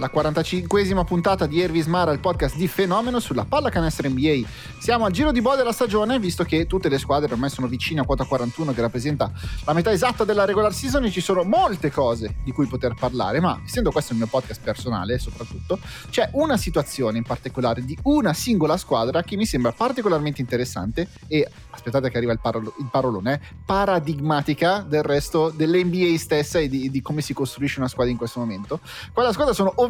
la 45esima puntata di Ervis Mara, il podcast di Fenomeno sulla pallacanestro NBA. Siamo al giro di boa della stagione, visto che tutte le squadre ormai sono vicine a quota 41, che rappresenta la metà esatta della regular season, e ci sono molte cose di cui poter parlare, ma essendo questo il mio podcast personale, soprattutto, c'è una situazione in particolare di una singola squadra che mi sembra particolarmente interessante e, aspettate che arriva il, parolo- il parolone, paradigmatica del resto dell'NBA stessa e di, di come si costruisce una squadra in questo momento. Quella squadra sono ovviamente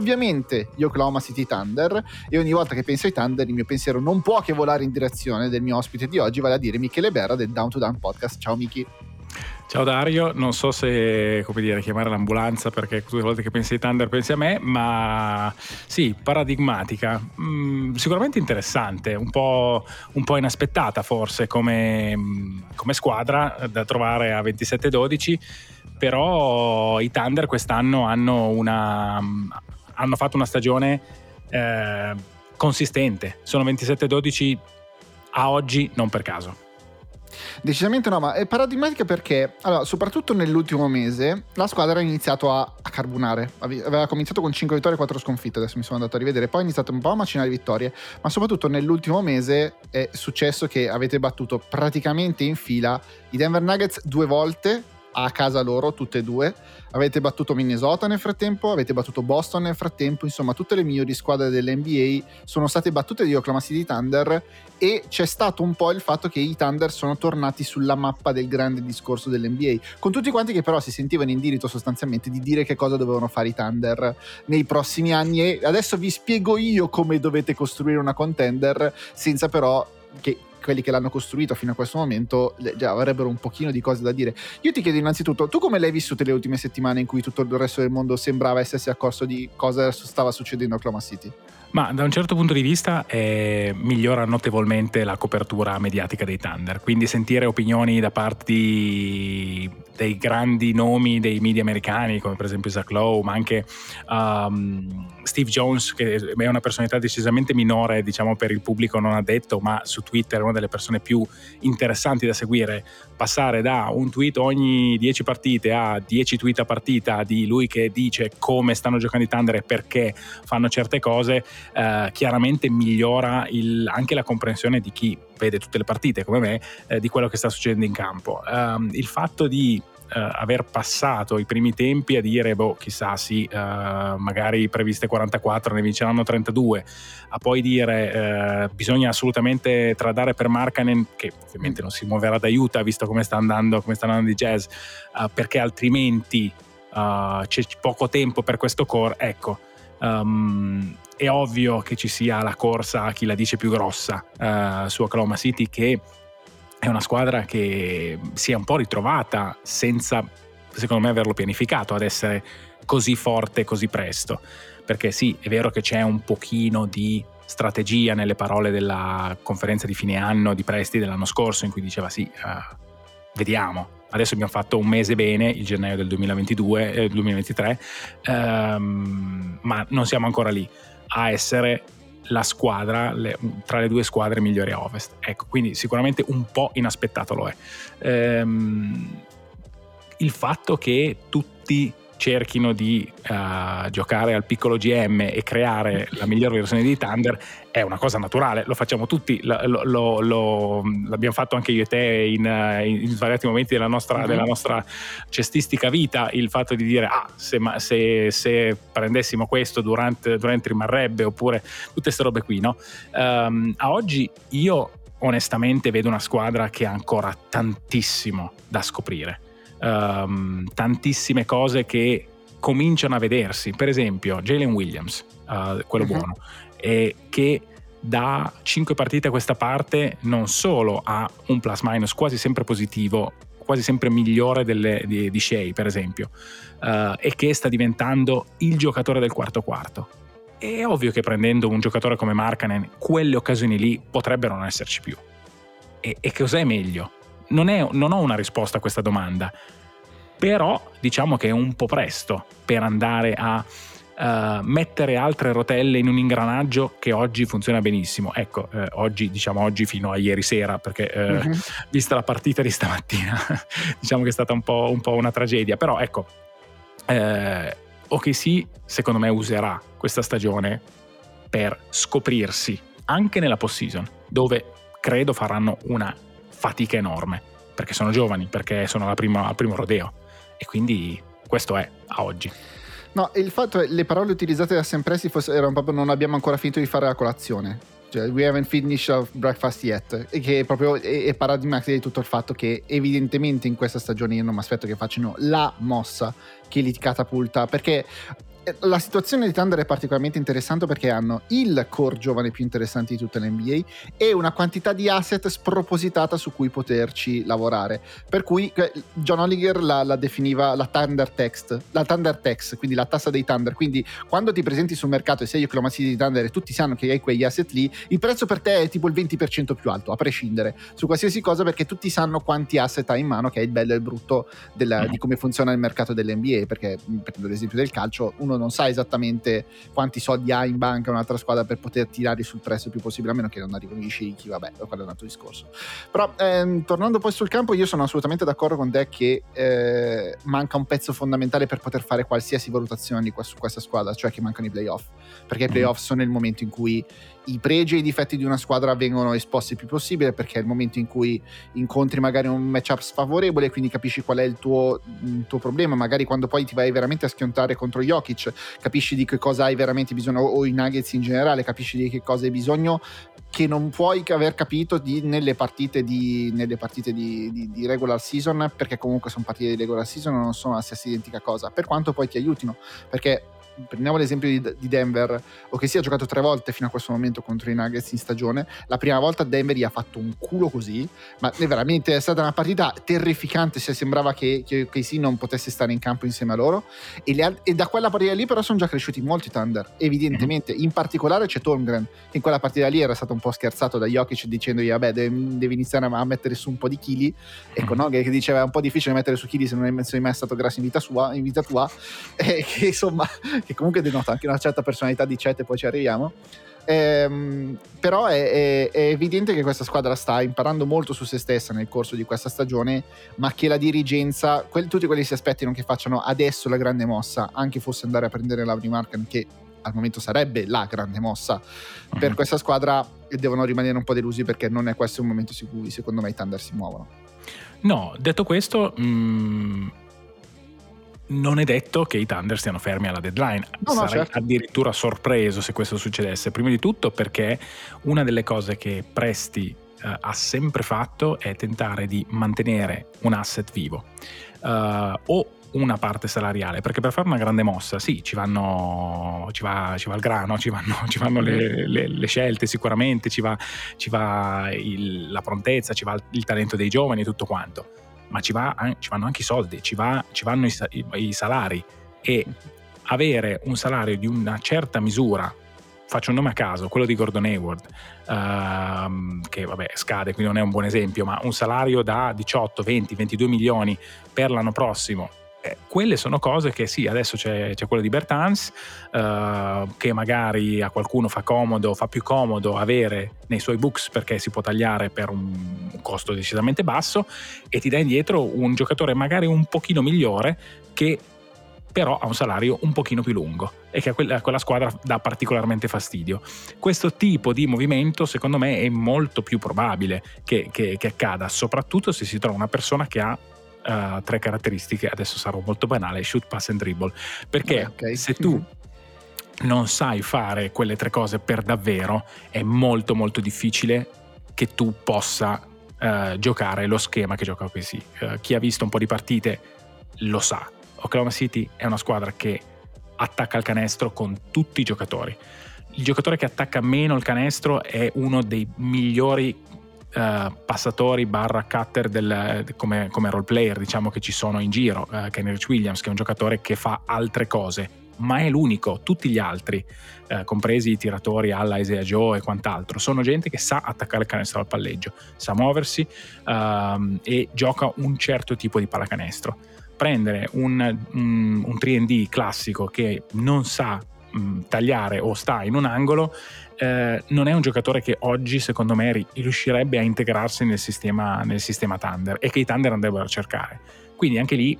gli Oklahoma City Thunder e ogni volta che penso ai Thunder il mio pensiero non può che volare in direzione del mio ospite di oggi, vale a dire Michele Berra del Down to Down Podcast. Ciao Miki. Ciao Dario, non so se dire, chiamare l'ambulanza perché tutte le volte che pensi ai Thunder pensi a me, ma sì, paradigmatica, mm, sicuramente interessante, un po', un po', inaspettata forse come, come squadra da trovare a 27-12, però i Thunder quest'anno hanno una, hanno fatto una stagione eh, consistente. Sono 27-12 a oggi, non per caso. Decisamente no, ma è paradigmatica perché, allora, soprattutto nell'ultimo mese, la squadra ha iniziato a, a carbonare. Aveva cominciato con 5 vittorie e 4 sconfitte, adesso mi sono andato a rivedere, poi ha iniziato un po' a macinare vittorie, ma soprattutto nell'ultimo mese è successo che avete battuto praticamente in fila i Denver Nuggets due volte a casa loro, tutte e due. Avete battuto Minnesota nel frattempo, avete battuto Boston nel frattempo, insomma tutte le migliori squadre dell'NBA sono state battute di Oklahoma City Thunder e c'è stato un po' il fatto che i Thunder sono tornati sulla mappa del grande discorso dell'NBA, con tutti quanti che però si sentivano in diritto sostanzialmente di dire che cosa dovevano fare i Thunder nei prossimi anni e adesso vi spiego io come dovete costruire una contender senza però che quelli che l'hanno costruito fino a questo momento già avrebbero un pochino di cose da dire. Io ti chiedo innanzitutto, tu come le hai vissute le ultime settimane in cui tutto il resto del mondo sembrava essersi accorso di cosa stava succedendo a Oklahoma City? Ma da un certo punto di vista eh, migliora notevolmente la copertura mediatica dei Thunder, quindi sentire opinioni da parte di, dei grandi nomi dei media americani, come per esempio Zach Lowe, ma anche um, Steve Jones, che è una personalità decisamente minore diciamo, per il pubblico non addetto, ma su Twitter è una delle persone più interessanti da seguire, passare da un tweet ogni 10 partite a 10 tweet a partita di lui che dice come stanno giocando i Thunder e perché fanno certe cose, eh, chiaramente migliora il, anche la comprensione di chi vede tutte le partite come me eh, di quello che sta succedendo in campo. Um, il fatto di aver passato i primi tempi a dire, boh, chissà, sì, uh, magari previste 44, ne vinceranno 32, a poi dire uh, bisogna assolutamente tradare per Markanen, che ovviamente non si muoverà d'aiuto visto come sta andando, come sta andando di jazz, perché altrimenti c'è poco tempo per questo core, ecco. Um, è ovvio che ci sia la corsa a chi la dice più grossa uh, su Oklahoma City che è una squadra che si è un po' ritrovata senza secondo me averlo pianificato ad essere così forte così presto. Perché sì è vero che c'è un pochino di strategia nelle parole della conferenza di fine anno di Presti dell'anno scorso in cui diceva sì uh, vediamo. Adesso abbiamo fatto un mese bene, il gennaio del 2022, eh, 2023, ehm, ma non siamo ancora lì. A essere la squadra le, tra le due squadre migliori a ovest. Ecco, quindi sicuramente un po' inaspettato lo è. Ehm, il fatto che tutti cerchino di uh, giocare al piccolo GM e creare la migliore versione di Thunder è una cosa naturale, lo facciamo tutti, lo, lo, lo, l'abbiamo fatto anche io e te in, in svariati momenti della nostra, mm-hmm. della nostra, cestistica vita, il fatto di dire ah se, se, se prendessimo questo durante, durante rimarrebbe oppure tutte queste robe qui, no? Um, a oggi io onestamente vedo una squadra che ha ancora tantissimo da scoprire um, tantissime cose che cominciano a vedersi. Per esempio, Jalen Williams, uh, quello uh-huh. buono, che da 5 partite a questa parte non solo ha un plus minus quasi sempre positivo, quasi sempre migliore delle, di, di Shea, per esempio, uh, e che sta diventando il giocatore del quarto quarto. È ovvio che prendendo un giocatore come Markanen, quelle occasioni lì potrebbero non esserci più. E, e cos'è meglio? Non, è, non ho una risposta a questa domanda, però diciamo che è un po' presto per andare a uh, mettere altre rotelle in un ingranaggio che oggi funziona benissimo. Ecco, eh, oggi, diciamo oggi fino a ieri sera, perché eh, uh-huh. vista la partita di stamattina, diciamo che è stata un po', un po una tragedia, però ecco, eh, OKC secondo me userà questa stagione per scoprirsi anche nella post-season, dove credo faranno una fatica enorme, perché sono giovani, perché sono prima, al primo rodeo. E quindi questo è a oggi. No, il fatto è che le parole utilizzate da Sam Presti erano proprio non abbiamo ancora finito di fare la colazione. Cioè, we haven't finished breakfast yet. E che è proprio è, è paradigmatico di tutto il fatto che evidentemente in questa stagione io non mi aspetto che facciano la mossa che li catapulta. Perché la situazione di Thunder è particolarmente interessante perché hanno il core giovane più interessante di tutta l'NBA e una quantità di asset spropositata su cui poterci lavorare. Per cui John Oliger la, la definiva la Thunder Text, la Thunder Tax, quindi la tassa dei Thunder. Quindi quando ti presenti sul mercato e sei Oklahoma City di Thunder e tutti sanno che hai quegli asset lì, il prezzo per te è tipo il 20% più alto, a prescindere, su qualsiasi cosa perché tutti sanno quanti asset hai in mano, che è il bello e il brutto della, mm. di come funziona il mercato dell'NBA. Perché, prendo l'esempio del calcio, uno non sa esattamente quanti soldi ha in banca un'altra squadra per poter tirare sul prezzo il più possibile, a meno che non arrivino gli sceicchi, vabbè, quello è un altro discorso. Però ehm, tornando poi sul campo, io sono assolutamente d'accordo con te che eh, manca un pezzo fondamentale per poter fare qualsiasi valutazione su questa squadra, cioè che mancano i playoff, perché i mm. playoff sono il momento in cui i pregi e i difetti di una squadra vengono esposti il più possibile perché è il momento in cui incontri magari un matchup sfavorevole e quindi capisci qual è il tuo, il tuo, problema. Magari quando poi ti vai veramente a schiontare contro Jokic capisci di che cosa hai veramente bisogno o i Nuggets in generale capisci di che cosa hai bisogno che non puoi aver capito di, nelle partite, di, nelle partite di, di, regular season perché comunque sono partite di regular season non sono la stessa identica cosa. Per quanto poi ti aiutino perché prendiamo l'esempio di, di Denver, o che sia giocato tre volte fino a questo momento contro i Nuggets in stagione, la prima volta Denver gli ha fatto un culo così, ma è veramente è stata una partita terrificante, se sembrava che, che, sì non potesse stare in campo insieme a loro, e, le, e, da quella partita lì però sono già cresciuti molti Thunder, evidentemente, mm-hmm. in particolare c'è Torngren, che in quella partita lì era stato un po' scherzato da Jokic dicendogli vabbè devi, devi iniziare a mettere su un po' di chili, ecco mm-hmm. no? che, che, diceva è un po' difficile mettere su chili se non hai mai stato grasso in vita, sua, in vita tua, e che insomma che comunque denota anche una certa personalità di Chet e poi ci arriviamo. Ehm, però è, è, è, evidente che questa squadra sta imparando molto su se stessa nel corso di questa stagione, ma che la dirigenza, quel, tutti quelli si aspettino che facciano adesso la grande mossa, anche fosse andare a prendere Lauri Marken, che al momento sarebbe la grande mossa uh-huh. per mhm. questa squadra, e devono rimanere un po' delusi perché non è questo un momento su cui secondo me i Thunder si muovono. No, detto questo, mh, mm, non è detto che i Thunder stiano fermi alla deadline. No, Sarei no, certo. addirittura sorpreso se questo succedesse. Prima di tutto perché una delle cose che Presti uh, ha sempre fatto è tentare di mantenere un asset vivo. Uh, o una parte salariale, perché per fare una grande mossa, sì, ci, vanno, ci, va, ci va il grano, ci vanno, ci vanno le, le, le, scelte sicuramente, ci va, ci va il, la prontezza, ci va il, il talento dei giovani e tutto quanto ma ci, va, ci vanno anche i soldi, ci, va, ci vanno i, i, i, salari. E avere un salario di una certa misura, faccio un nome a caso, quello di Gordon Hayward, uh, che vabbè scade, quindi non è un buon esempio, ma un salario da 18, 20, 22 milioni per l'anno prossimo eh, quelle sono cose che sì, adesso c'è, c'è quello di Bertans, eh, che magari a qualcuno fa comodo, fa più comodo avere nei suoi books perché si può tagliare per un costo decisamente basso e ti dà indietro un giocatore magari un pochino migliore che però ha un salario un pochino più lungo e che a quella, a quella, squadra dà particolarmente fastidio. Questo tipo di movimento secondo me è molto più probabile che, che, che accada, soprattutto se si trova una persona che ha uh, tre caratteristiche, adesso sarò molto banale, shoot, pass and dribble, perché okay. se tu non sai fare quelle tre cose per davvero, è molto molto difficile che tu possa uh, giocare lo schema che gioca così. Uh, chi ha visto un po' di partite lo sa. Oklahoma City è una squadra che attacca il canestro con tutti i giocatori. Il giocatore che attacca meno il canestro è uno dei migliori uh, passatori barra cutter del, come, come role player diciamo che ci sono in giro uh, Kenny Rich Williams che è un giocatore che fa altre cose ma è l'unico, tutti gli altri, eh, compresi i tiratori alla Isaiah Joe e quant'altro, sono gente che sa attaccare il canestro al palleggio, sa muoversi ehm, e gioca un certo tipo di pallacanestro. prendere un, un, un 3D classico che non sa mh, tagliare o sta in un angolo, eh, non è un giocatore che oggi, secondo me, riuscirebbe a integrarsi nel sistema, nel sistema Thunder e che i Thunder andrebbero a cercare. Quindi anche lì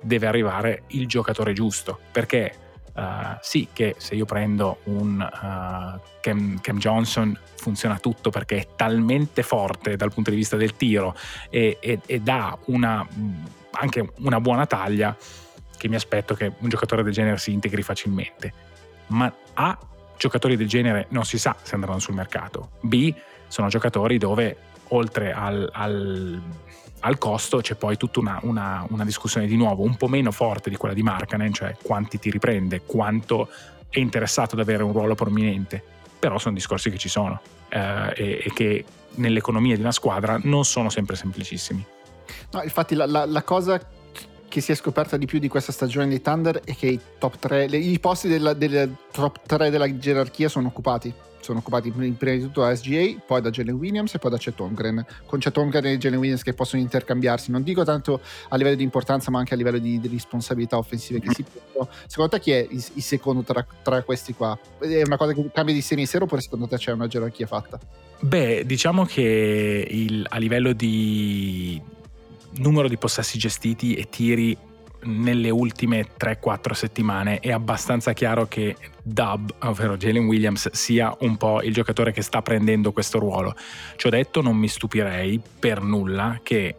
deve arrivare il giocatore giusto, perché uh, sì che se io prendo un uh, Cam, Cam, Johnson funziona tutto perché è talmente forte dal punto di vista del tiro e, e, e dà una, anche una buona taglia che mi aspetto che un giocatore del genere si integri facilmente. Ma A, giocatori del genere non si sa se andranno sul mercato. B, sono giocatori dove oltre al, al al costo c'è poi tutta una, una, una, discussione di nuovo un po' meno forte di quella di Markanen, cioè quanti ti riprende, quanto è interessato ad avere un ruolo prominente, però sono discorsi che ci sono eh, e, e, che nell'economia di una squadra non sono sempre semplicissimi. No, infatti la, la, la cosa che si è scoperta di più di questa stagione di Thunder è che i top 3, le, i posti della, delle top 3 della gerarchia sono occupati sono occupati prima di tutto da SGA, poi da Jalen Williams e poi da Chet Holmgren, con Chet Holmgren e Jalen Williams che possono intercambiarsi, non dico tanto a livello di importanza ma anche a livello di, di responsabilità offensive che si prendono. Secondo te chi è il, il secondo tra, tra, questi qua? È una cosa che cambia di serie in sera oppure secondo te c'è una gerarchia fatta? Beh, diciamo che il, a livello di numero di possessi gestiti e tiri nelle ultime 3-4 settimane è abbastanza chiaro che Dub, ovvero Jalen Williams, sia un po' il giocatore che sta prendendo questo ruolo. Ci ho detto, non mi stupirei per nulla che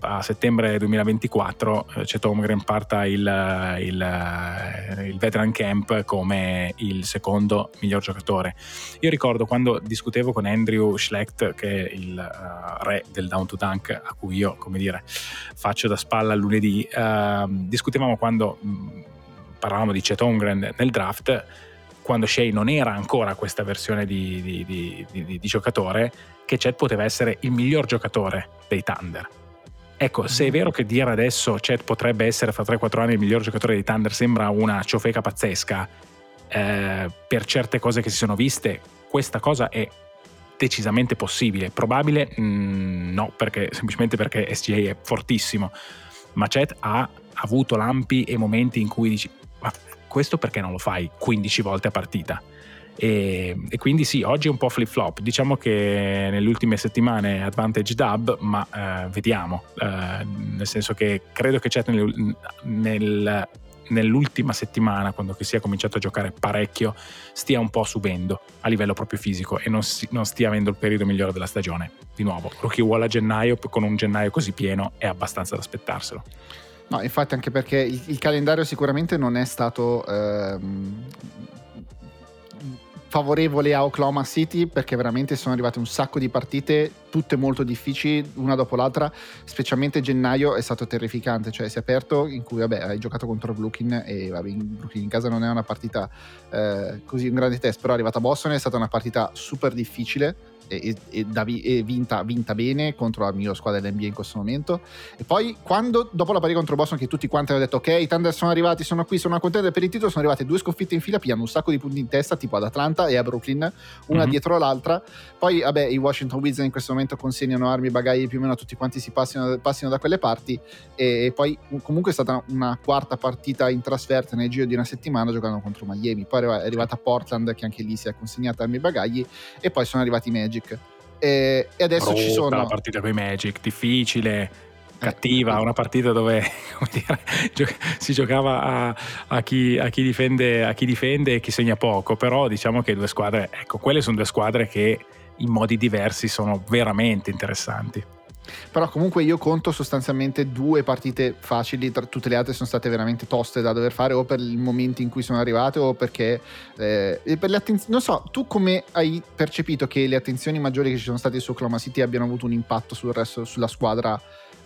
a, settembre 2024 eh, Chet Holmgren parta il, il, il, veteran camp come il secondo miglior giocatore. Io ricordo quando discutevo con Andrew Schlecht, che è il uh, re del down to dunk, a cui io, come dire, faccio da spalla lunedì, uh, discutevamo quando mh, parlavamo di Chet Holmgren nel draft quando Shea non era ancora questa versione di, di, di, di, giocatore, che Chet poteva essere il miglior giocatore dei Thunder. Ecco, se è vero che dire adesso Chet potrebbe essere fra 3-4 anni il miglior giocatore di Thunder sembra una ciofeca pazzesca, eh, per certe cose che si sono viste, questa cosa è decisamente possibile. Probabile mm, no, perché, semplicemente perché SGA è fortissimo, ma Chet ha avuto lampi e momenti in cui dici, ma questo perché non lo fai 15 volte a partita? E, e, quindi sì, oggi è un po' flip flop. Diciamo che nelle ultime settimane advantage dub, ma eh, vediamo. Eh, nel senso che credo che c'è nel, nel, nell'ultima settimana, quando si è cominciato a giocare parecchio, stia un po' subendo a livello proprio fisico e non, si, non stia avendo il periodo migliore della stagione. Di nuovo, rookie wall a gennaio, con un gennaio così pieno, è abbastanza da aspettarselo. No, infatti anche perché il, il calendario sicuramente non è stato ehm, favorevole a Oklahoma City perché veramente sono arrivate un sacco di partite, tutte molto difficili, una dopo l'altra, specialmente gennaio è stato terrificante, cioè si è aperto in cui vabbè hai giocato contro Brooklyn e vabbè in Brooklyn in casa non è una partita eh, così un grande test, però è arrivata a Boston è stata una partita super difficile e, e, e vinta, vinta, bene contro la migliore squadra dell'NBA in questo momento. E poi, quando dopo la partita contro Boston, che tutti quanti hanno detto: Ok, i Thunder sono arrivati, sono qui, sono a contendere per il titolo, sono arrivate due sconfitte in fila, piano un sacco di punti in testa, tipo ad Atlanta e a Brooklyn, una mm-hmm. dietro l'altra. Poi, vabbè, i Washington Wizards in questo momento consegnano armi e bagagli più o meno a tutti quanti si passino, passino da quelle parti. E poi, comunque, è stata una quarta partita in trasferta nel giro di una settimana giocando contro Miami. Poi è arrivata Portland, che anche lì si è consegnata armi e bagagli, e poi sono arrivati i Magic. E, e adesso Brutta ci sono. la partita con i Magic, difficile eh, cattiva, una partita dove dire, si giocava a, a, chi, a, chi difende, a, chi, difende, e chi segna poco, però diciamo che due squadre, ecco, quelle sono due squadre che in modi diversi sono veramente interessanti. Però comunque io conto sostanzialmente due partite facili, tutte le altre sono state veramente toste da dover fare o per il momento in cui sono arrivate o perché... Eh, per le attenzioni, non so, tu come hai percepito che le attenzioni maggiori che ci sono state su Oklahoma City abbiano avuto un impatto sul resto, sulla squadra?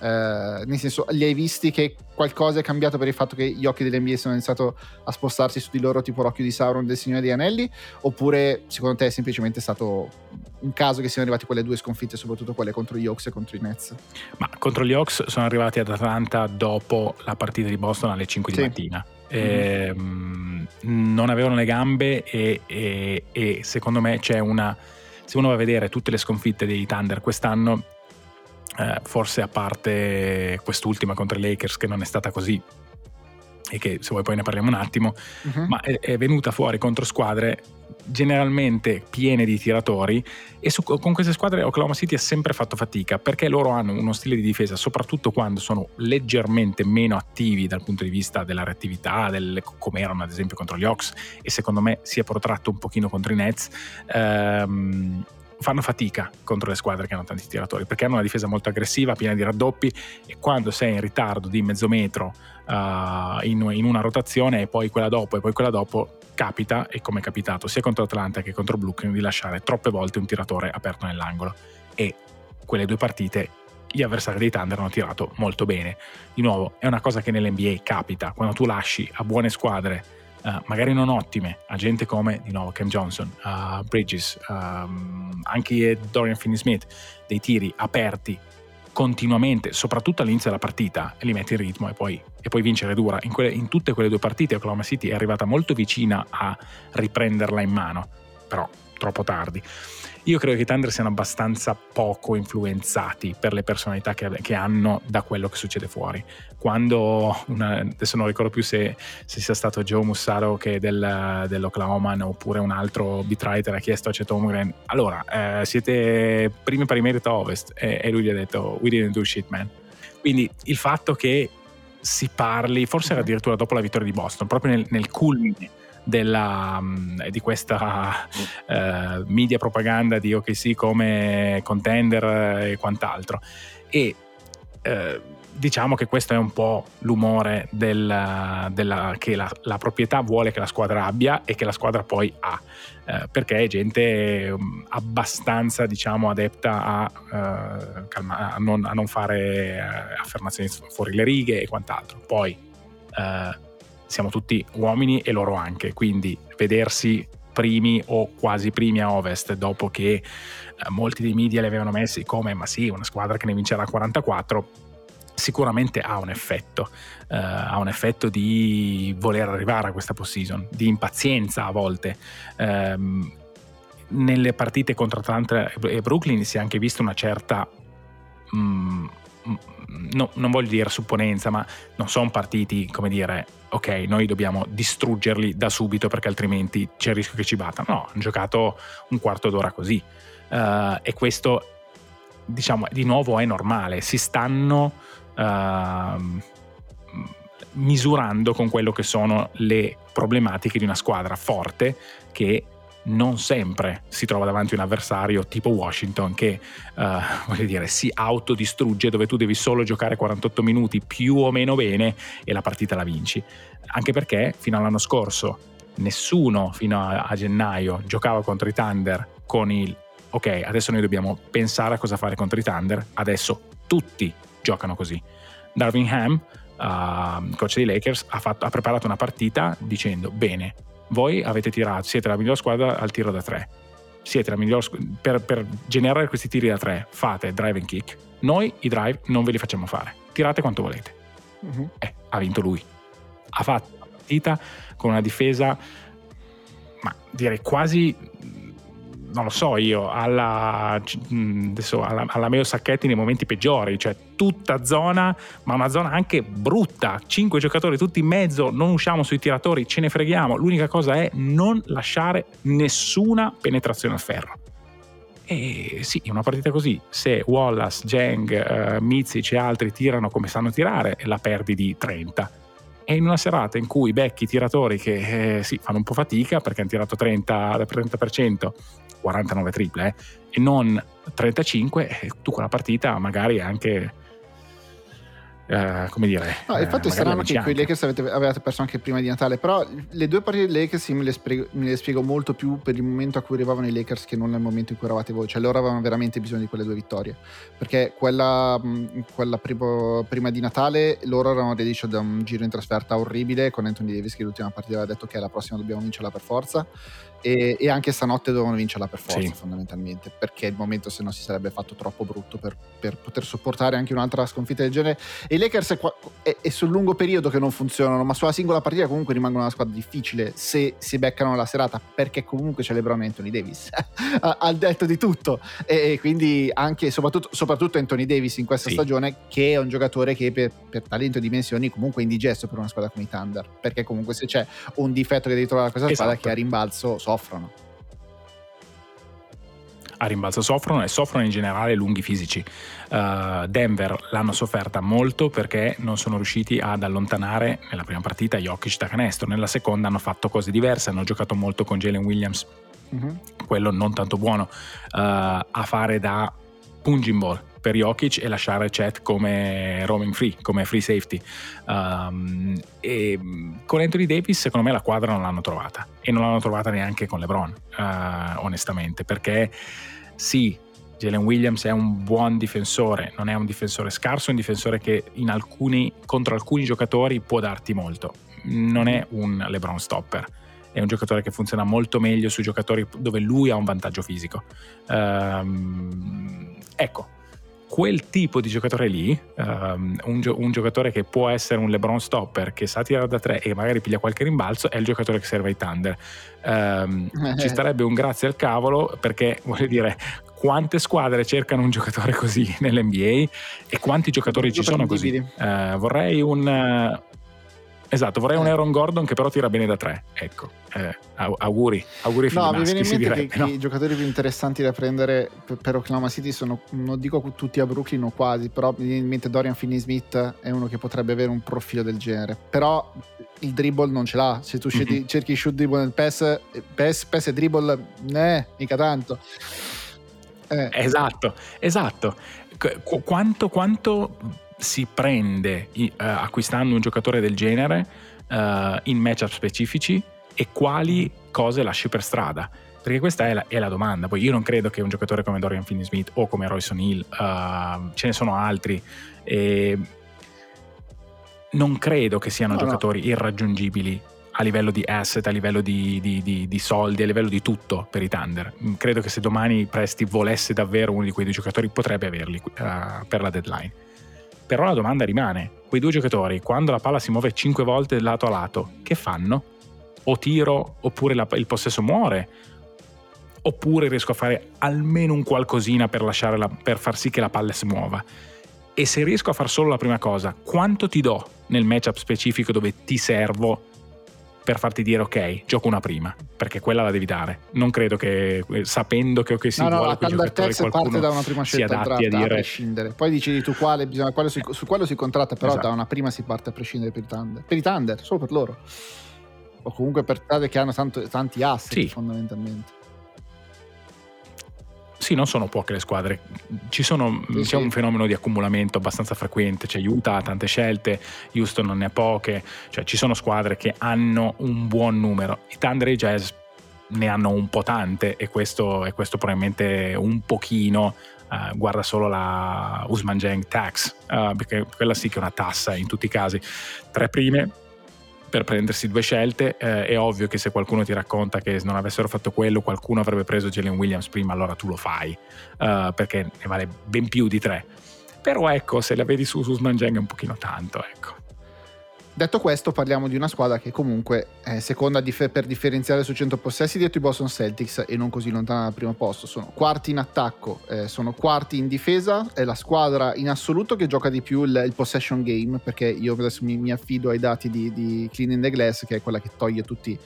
Eh, nel senso, li hai visti che qualcosa è cambiato per il fatto che gli occhi dell'NBA sono iniziati a spostarsi su di loro tipo l'occhio di Sauron del Signore degli Anelli? Oppure secondo te è semplicemente stato un caso che siano arrivati quelle due sconfitte, soprattutto quelle contro gli Hawks e contro i Nets? Ma contro gli Hawks sono arrivati ad Atlanta dopo la partita di Boston alle 5 sì. di mattina. E, mm-hmm. non avevano le gambe e, e, e secondo me c'è una se uno va a vedere tutte le sconfitte dei Thunder quest'anno eh, forse a parte quest'ultima contro i Lakers che non è stata così e che se vuoi poi ne parliamo un attimo, uh-huh. ma è, è, venuta fuori contro squadre generalmente piene di tiratori e su, con queste squadre Oklahoma City ha sempre fatto fatica perché loro hanno uno stile di difesa, soprattutto quando sono leggermente meno attivi dal punto di vista della reattività, del, come erano ad esempio contro gli Hawks e secondo me si è protratto un pochino contro i Nets. Ehm, fanno fatica contro le squadre che hanno tanti tiratori perché hanno una difesa molto aggressiva, piena di raddoppi e quando sei in ritardo di mezzo metro uh, in, in, una rotazione e poi quella dopo e poi quella dopo capita e come è capitato sia contro Atlanta che contro Brooklyn di lasciare troppe volte un tiratore aperto nell'angolo e quelle due partite gli avversari dei Thunder hanno tirato molto bene. Di nuovo, è una cosa che nell'NBA capita, quando tu lasci a buone squadre Uh, magari non ottime, a gente come di nuovo Cam Johnson, uh, Bridges, um, anche Dorian Finney-Smith, dei tiri aperti continuamente, soprattutto all'inizio della partita, e li metti in ritmo e poi, e poi vincere dura. In, quelle, in, tutte quelle due partite Oklahoma City è arrivata molto vicina a riprenderla in mano, però troppo tardi. Io credo che i Thunder siano abbastanza poco influenzati per le personalità che, che hanno da quello che succede fuori. Quando, una, adesso non ricordo più se, se, sia stato Joe Mussaro che del, dell'Oklahoma oppure un altro beat writer ha chiesto a Chet Holmgren, allora eh, siete primi per i merito ovest e, e lui gli ha detto we didn't do shit man. Quindi il fatto che si parli, forse era addirittura dopo la vittoria di Boston, proprio nel, nel culmine della, mm, di questa uh, media propaganda di OKC come contender e quant'altro. E uh, diciamo che questo è un po' l'umore della, della, che la, la, proprietà vuole che la squadra abbia e che la squadra poi ha, uh, perché è gente um, abbastanza diciamo adepta a, calma, a, non, a non, fare affermazioni fuori le righe e quant'altro. Poi siamo tutti uomini e loro anche, quindi vedersi primi o quasi primi a ovest dopo che eh, molti dei media li avevano messi come ma sì, una squadra che ne vincerà 44 sicuramente ha un effetto, uh, ha un effetto di voler arrivare a questa postseason, di impazienza a volte. Um, nelle partite contro Atlanta e Brooklyn si è anche vista una certa um, no, non voglio dire supponenza, ma non sono partiti come dire ok, noi dobbiamo distruggerli da subito perché altrimenti c'è il rischio che ci battano. No, hanno giocato un quarto d'ora così. Uh, e questo, diciamo, di nuovo è normale. Si stanno uh, misurando con quello che sono le problematiche di una squadra forte che non sempre si trova davanti un avversario tipo Washington che uh, dire, si autodistrugge dove tu devi solo giocare 48 minuti più o meno bene e la partita la vinci. Anche perché fino all'anno scorso nessuno fino a, a gennaio giocava contro i Thunder con il ok, adesso noi dobbiamo pensare a cosa fare contro i Thunder, adesso tutti giocano così. Darvin Ham, uh, coach dei Lakers, ha, fatto, ha preparato una partita dicendo bene, voi avete tirato, siete la miglior squadra al tiro da tre. Siete la miglior per, per generare questi tiri da tre, fate drive and kick. Noi i drive non ve li facciamo fare. Tirate quanto volete. Uh-huh. Eh, ha vinto lui. Ha fatto la partita con una difesa, ma direi quasi non lo so io, alla, adesso, alla, alla Meo Sacchetti nei momenti peggiori, cioè tutta zona, ma una zona anche brutta, cinque giocatori tutti in mezzo, non usciamo sui tiratori, ce ne freghiamo, l'unica cosa è non lasciare nessuna penetrazione al ferro. E sì, in una partita così, se Wallace, Jeng, uh, Mizic e altri tirano come sanno tirare, la perdi di 30. E in una serata in cui becchi tiratori che eh, sì, fanno un po' fatica perché hanno tirato 30, 30% 49 triple eh, e non 35, eh, tu quella partita magari anche Uh, come dire no, infatti è strano che quei Lakers avete, avevate perso anche prima di Natale però le due partite dei Lakers me le, spiego, me le, spiego, molto più per il momento a cui arrivavano i Lakers che non nel momento in cui eravate voi cioè loro avevano veramente bisogno di quelle due vittorie perché quella, quella primo, prima di Natale loro erano reduci da un giro in trasferta orribile con Anthony Davis che l'ultima partita aveva detto che la prossima dobbiamo vincerla per forza e, e anche stanotte dovevano vincerla per forza Sì. fondamentalmente perché il momento se no si sarebbe fatto troppo brutto per, per poter sopportare anche un'altra sconfitta del genere e i Lakers è, è- è sul lungo periodo che non funzionano ma sulla singola partita comunque rimangono una squadra difficile se si beccano la serata perché comunque c'è LeBron e Anthony Davis al detto di tutto e e quindi anche soprattutto, soprattutto Anthony Davis in questa Sì. stagione che è un giocatore che per, per talento e dimensioni comunque è indigesto per una squadra come i Thunder perché comunque se c'è un difetto che devi trovare a questa squadra Esatto. che a rimbalzo soffrono a rimbalzo soffrono e soffrono in generale lunghi fisici. Uh, Denver l'hanno sofferta molto perché non sono riusciti ad allontanare nella prima partita Jokic da canestro, nella seconda hanno fatto cose diverse, hanno giocato molto con Jalen Williams, Mhm. quello non tanto buono, uh, a fare da punching ball per Jokic e lasciare Chet come roaming free, come free safety. Um, e con Anthony Davis secondo me la quadra non l'hanno trovata e non l'hanno trovata neanche con LeBron, uh, onestamente, perché sì, Jalen Williams è un buon difensore, non è un difensore scarso, è un difensore che alcuni, contro alcuni giocatori può darti molto. Non è un LeBron stopper, è un giocatore che funziona molto meglio sui giocatori dove lui ha un vantaggio fisico. Ehm, ecco, quel tipo di giocatore lì, ehm, un, gio- un giocatore che può essere un LeBron stopper, che sa tirare da tre e magari piglia qualche rimbalzo, è il giocatore che serve ai Thunder. Ehm, ci starebbe un grazie al cavolo perché voglio dire quante squadre cercano un giocatore così nell'NBA e quanti giocatori ci sono così. Eh, vorrei un esatto vorrei un Eh. Aaron Gordon che però tira bene da tre ecco eh, au- auguri auguri No, mi viene in mente direbbe che, no? i giocatori più interessanti da prendere per, Oklahoma City sono, non dico tutti a Brooklyn o quasi, però mi viene in mente Dorian Finney-Smith è uno che potrebbe avere un profilo del genere. Però il dribble non ce l'ha. Se tu Mhm. cerchi shoot dribble nel pass, pass, pass e dribble, eh, mica tanto. Eh, Esatto, esatto. Qu- quanto, quanto si prende eh, acquistando un giocatore del genere eh, in matchup specifici e quali cose lasci per strada? Perché questa è la, è la domanda. Poi io non credo che un giocatore come Dorian Finney-Smith o come Royce O'Neill, eh, ce ne sono altri, e non credo che siano No, no. giocatori irraggiungibili a livello di asset, a livello di, di- di- di soldi, a livello di tutto per i Thunder. Mm, Credo che se domani Presti volesse davvero uno di quei due giocatori potrebbe averli eh, per la deadline. Però la domanda rimane, quei due giocatori quando la palla si muove 5 volte lato a lato, che fanno? O tiro oppure la- il possesso muore? Oppure riesco a fare almeno un qualcosina per, la- per far sì che la palla si muova? E se riesco a fare solo la prima cosa, quanto ti do nel matchup specifico dove ti servo per farti dire ok, gioco una prima, perché quella la devi dare. Non credo che eh, sapendo che ok si no, no, vuole la quei giocatori parte da una prima si scelta a draft, a, dire prescindere. Poi dici tu quale, bisogna, quale su, su quello si contratta, però Esatto. da una prima si parte a prescindere per i Thunder. Per i Thunder, solo per loro. O comunque per squadre che hanno tanto- tanti asset Sì. fondamentalmente. Sì, non sono poche le squadre. Ci sono, Sì, c'è sì. un fenomeno di accumulamento abbastanza frequente. C'è Utah, ha tante scelte, Houston non ne ha poche. Cioè, ci sono squadre che hanno un buon numero. I Thunder e i Jazz ne hanno un po' tante e questo, e questo probabilmente un pochino. eh, guarda solo la Usman Jang tax, eh, perché quella sì che è una tassa in tutti i casi. Tre prime per prendersi due scelte. eh, è ovvio che se qualcuno ti racconta che non avessero fatto quello, qualcuno avrebbe preso Jalen Williams prima, allora tu lo fai eh, perché ne vale ben più di tre. Però ecco, se la vedi su Usman Jang è un pochino tanto, ecco. Detto questo, parliamo di una squadra che comunque è seconda dif- per differenziare su 100 possessi dietro i Boston Celtics e non così lontana dal primo posto. Sono quarti in attacco, eh, sono quarti in difesa. È la squadra in assoluto che gioca di più il, il possession game perché io adesso mi, mi affido ai dati di, di Cleaning the Glass, che è quella che toglie tutti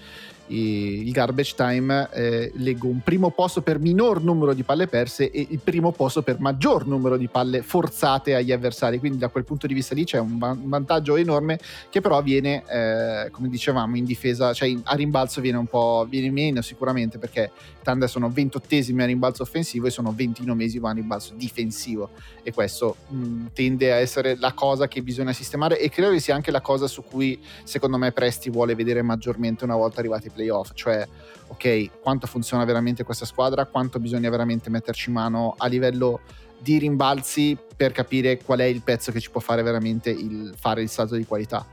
il garbage time. eh, leggo un primo posto per minor numero di palle perse e il primo posto per maggior numero di palle forzate agli avversari. Quindi, da quel punto di vista lì c'è un va- un vantaggio enorme che però viene, eh, come dicevamo, in difesa, cioè a rimbalzo viene un po' viene meno sicuramente perché Thunder sono 28esimi a rimbalzo offensivo e sono 29esimi a rimbalzo difensivo e questo mh, tende a essere la cosa che bisogna sistemare e credo che sia anche la cosa su cui secondo me Presti vuole vedere maggiormente una volta arrivati ai playoff, cioè ok, quanto funziona veramente questa squadra, quanto bisogna veramente metterci mano a livello di rimbalzi per capire qual è il pezzo che ci può fare veramente il fare il salto di qualità.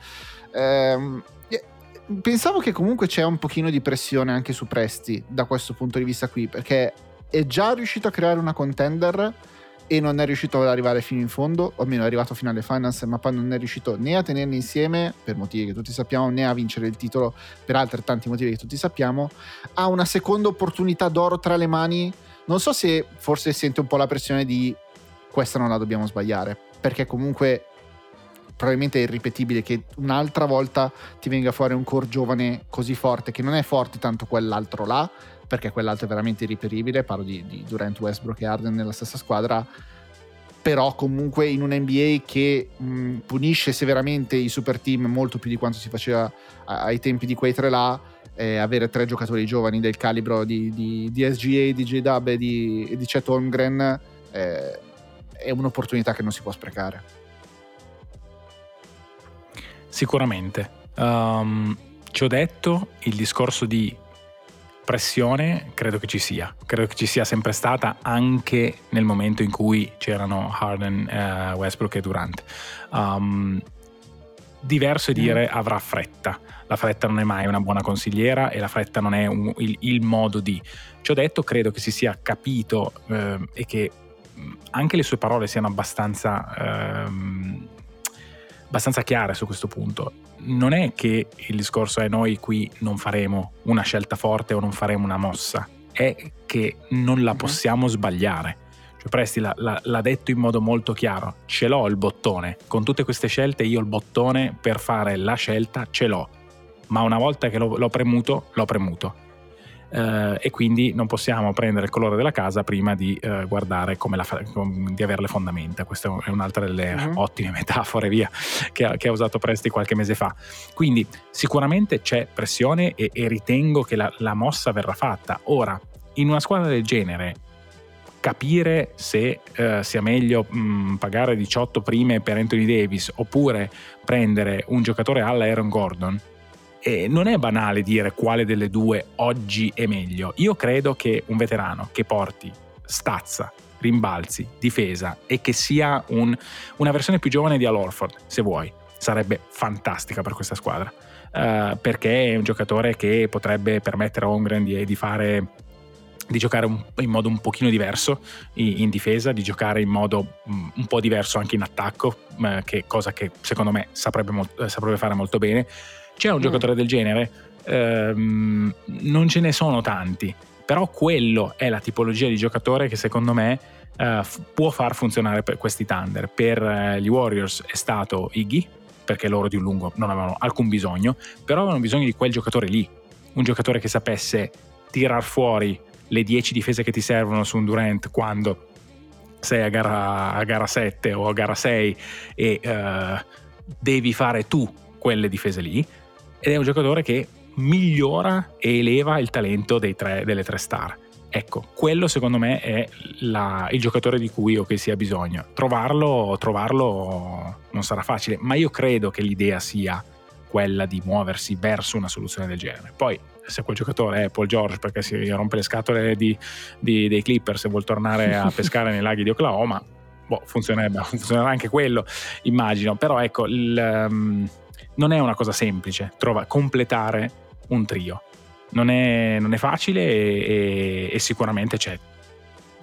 Ehm, pensavo che comunque c'è un pochino di pressione anche su Presti da questo punto di vista qui, perché è già riuscito a creare una contender e non è riuscito ad arrivare fino in fondo, o almeno è arrivato fino alle finals, ma poi non è riuscito né a tenerli insieme, per motivi che tutti sappiamo, né a vincere il titolo per altrettanti motivi che tutti sappiamo, ha una seconda opportunità d'oro tra le mani. Non so se forse sente un po' la pressione di questa non la dobbiamo sbagliare, perché comunque probabilmente è irripetibile che un'altra volta ti venga fuori un core giovane così forte, che non è forte tanto quell'altro là, perché quell'altro è veramente irriperibile, parlo di, di Durant, Westbrook e Arden nella stessa squadra, però comunque in un NBA che mh, punisce severamente i super team molto più di quanto si faceva ai tempi di quei tre là, eh, avere tre giocatori giovani del calibro di, di, di SGA, di J-Dub e di, di Chet Holmgren eh, è un'opportunità che non si può sprecare. Sicuramente. Um, ci ho detto il discorso di pressione credo che ci sia, credo che ci sia sempre stata anche nel momento in cui c'erano Harden, uh, Westbrook e Durant. Um, diverso è mm. dire avrà fretta, la fretta non è mai una buona consigliera e la fretta non è un, il, il, modo di. Ci ho detto, credo che si sia capito eh, e che anche le sue parole siano abbastanza... Ehm, abbastanza chiare su questo punto. Non è che il discorso è noi qui non faremo una scelta forte o non faremo una mossa, è che non la mhm. possiamo sbagliare. Cioè Presti l'ha, l'ha detto in modo molto chiaro, ce l'ho il bottone, con tutte queste scelte io il bottone per fare la scelta ce l'ho, ma una volta che l'ho, l'ho premuto, l'ho premuto eh, e quindi non possiamo prendere il colore della casa prima di eh, guardare come la, com, di avere le fondamenta. Questa è un'altra delle uh-huh. ottime metafore via, che, ha, che, ha, usato Presti qualche mese fa. Quindi sicuramente c'è pressione e, e ritengo che la, la mossa verrà fatta. Ora, in una squadra del genere capire se eh, sia meglio mh, mm, pagare 18 prime per Anthony Davis oppure prendere un giocatore alla Aaron Gordon eh, non è banale dire quale delle due oggi è meglio. Io credo che un veterano che porti stazza, rimbalzi, difesa e che sia un, una versione più giovane di Al Orford, se vuoi, sarebbe fantastica per questa squadra. Uh, perché è un giocatore che potrebbe permettere a Holmgren di, di fare di giocare un, in modo un pochino diverso in, in, difesa, di giocare in modo um, un po' diverso anche in attacco, uh, che cosa che secondo me saprebbe, molt, saprebbe fare molto bene. C'è un mm. giocatore del genere? Ehm, non ce ne sono tanti, però quello è la tipologia di giocatore che secondo me eh, f- può far funzionare per questi Thunder. Per eh, gli Warriors è stato Iggy, perché loro di un lungo non avevano alcun bisogno, però avevano bisogno di quel giocatore lì, un giocatore che sapesse tirar fuori le 10 difese che ti servono su un Durant quando sei a gara, a gara 7 o a gara 6 e uh, devi fare tu quelle difese lì ed è un giocatore che migliora e eleva il talento tre, delle tre star. Ecco, quello secondo me è la, il giocatore di cui ho che sia bisogno. Trovarlo, trovarlo non sarà facile, ma io credo che l'idea sia quella di muoversi verso una soluzione del genere. Poi, se quel giocatore è Paul George perché si rompe le scatole di, di, dei Clippers e vuol tornare a pescare nei laghi di Oklahoma, boh, funzionerà anche quello, immagino. Però ecco, il, um, non è una cosa semplice trova, completare un trio. Non è, non è facile e, e, e, sicuramente c'è,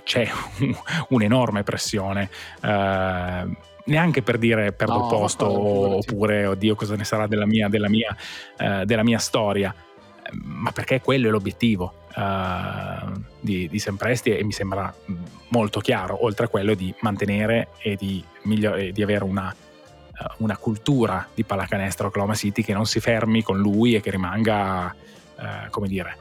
c'è un'enorme pressione. Uh, neanche per dire perdo no, il posto oppure oddio cosa ne sarà della mia, della mia, uh, della mia storia, ma perché quello è l'obiettivo uh, di, di Sempresti e mi sembra molto chiaro, oltre a quello di mantenere e di, miglior- e di avere una una cultura di pallacanestro Oklahoma City che non si fermi con lui e che rimanga, eh, come dire,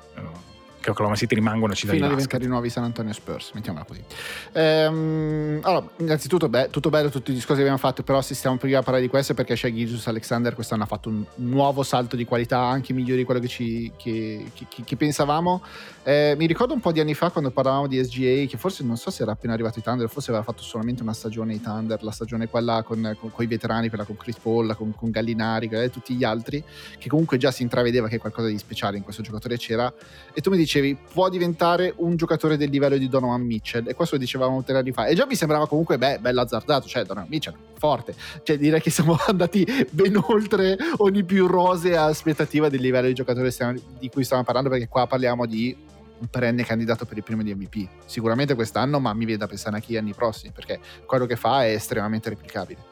che Oklahoma City rimanga una città fino di a diventare i nuovi San Antonio Spurs, mettiamola così. Ehm, allora, innanzitutto, beh, tutto bello tutti i discorsi che abbiamo fatto, però se stiamo prima a parlare di questo è perché Shea Gilgius Alexander quest'anno ha fatto un nuovo salto di qualità, anche migliore di quello che, ci, che, che, che pensavamo. Eh, mi ricordo un po' di anni fa quando parlavamo di SGA, che forse non so se era appena arrivato i Thunder, forse aveva fatto solamente una stagione i Thunder, la stagione quella con, con, con i veterani, quella con Chris Paul, con, con Gallinari e tutti gli altri, che comunque già si intravedeva che qualcosa di speciale in questo giocatore c'era. E tu mi dicevi dicevi può diventare un giocatore del livello di Donovan Mitchell e questo lo dicevamo tre anni fa e già mi sembrava comunque beh, bello azzardato cioè Donovan Mitchell forte cioè direi che siamo andati ben oltre ogni più rosea aspettativa del livello di giocatore di cui stiamo parlando perché qua parliamo di un perenne candidato per il primo di MVP sicuramente quest'anno ma mi viene da pensare anche agli anni prossimi perché quello che fa è estremamente replicabile